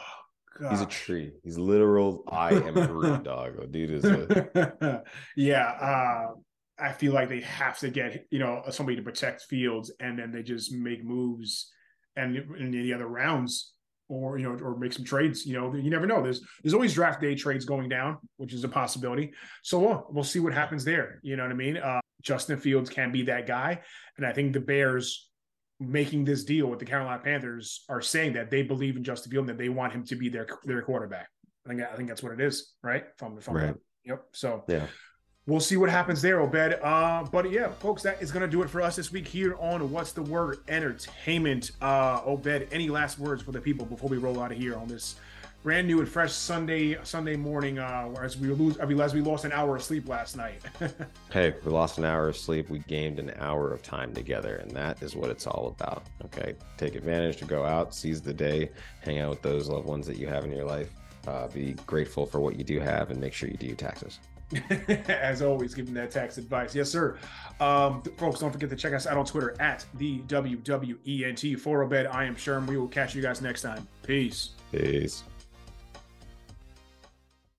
God. He's a tree. He's literal. I am Groot, dog. Dude is a yeah. Uh, I feel like they have to get you know somebody to protect Fields, and then they just make moves and in the other rounds or you know or make some trades you know you never know. There's there's always draft day trades going down which is a possibility. So we'll, we'll see what happens there. You know what i mean? Uh, justin fields can be that guy. And i think the bears making this deal with the carolina panthers are saying that they believe in justin fields and that they want him to be their their quarterback. I think i think that's what it is right? From from right. yep. So yeah we'll see what happens there, Obed. Uh, but yeah, folks, that is going to do it for us this week here on What's the Word Entertainment. Uh, Obed, any last words for the people before we roll out of here on this brand new and fresh Sunday Sunday morning? Uh, as we lose, I mean, as we lost an hour of sleep last night. hey, we lost an hour of sleep. We gained an hour of time together, and that is what it's all about. Okay, take advantage to go out, seize the day, hang out with those loved ones that you have in your life. Uh, be grateful for what you do have, and make sure you do your taxes. as always, giving that tax advice. Yes, sir. Um, folks, don't forget to check us out on Twitter at the WWENT. For a bed. I am Sherm. We will catch you guys next time. Peace. Peace.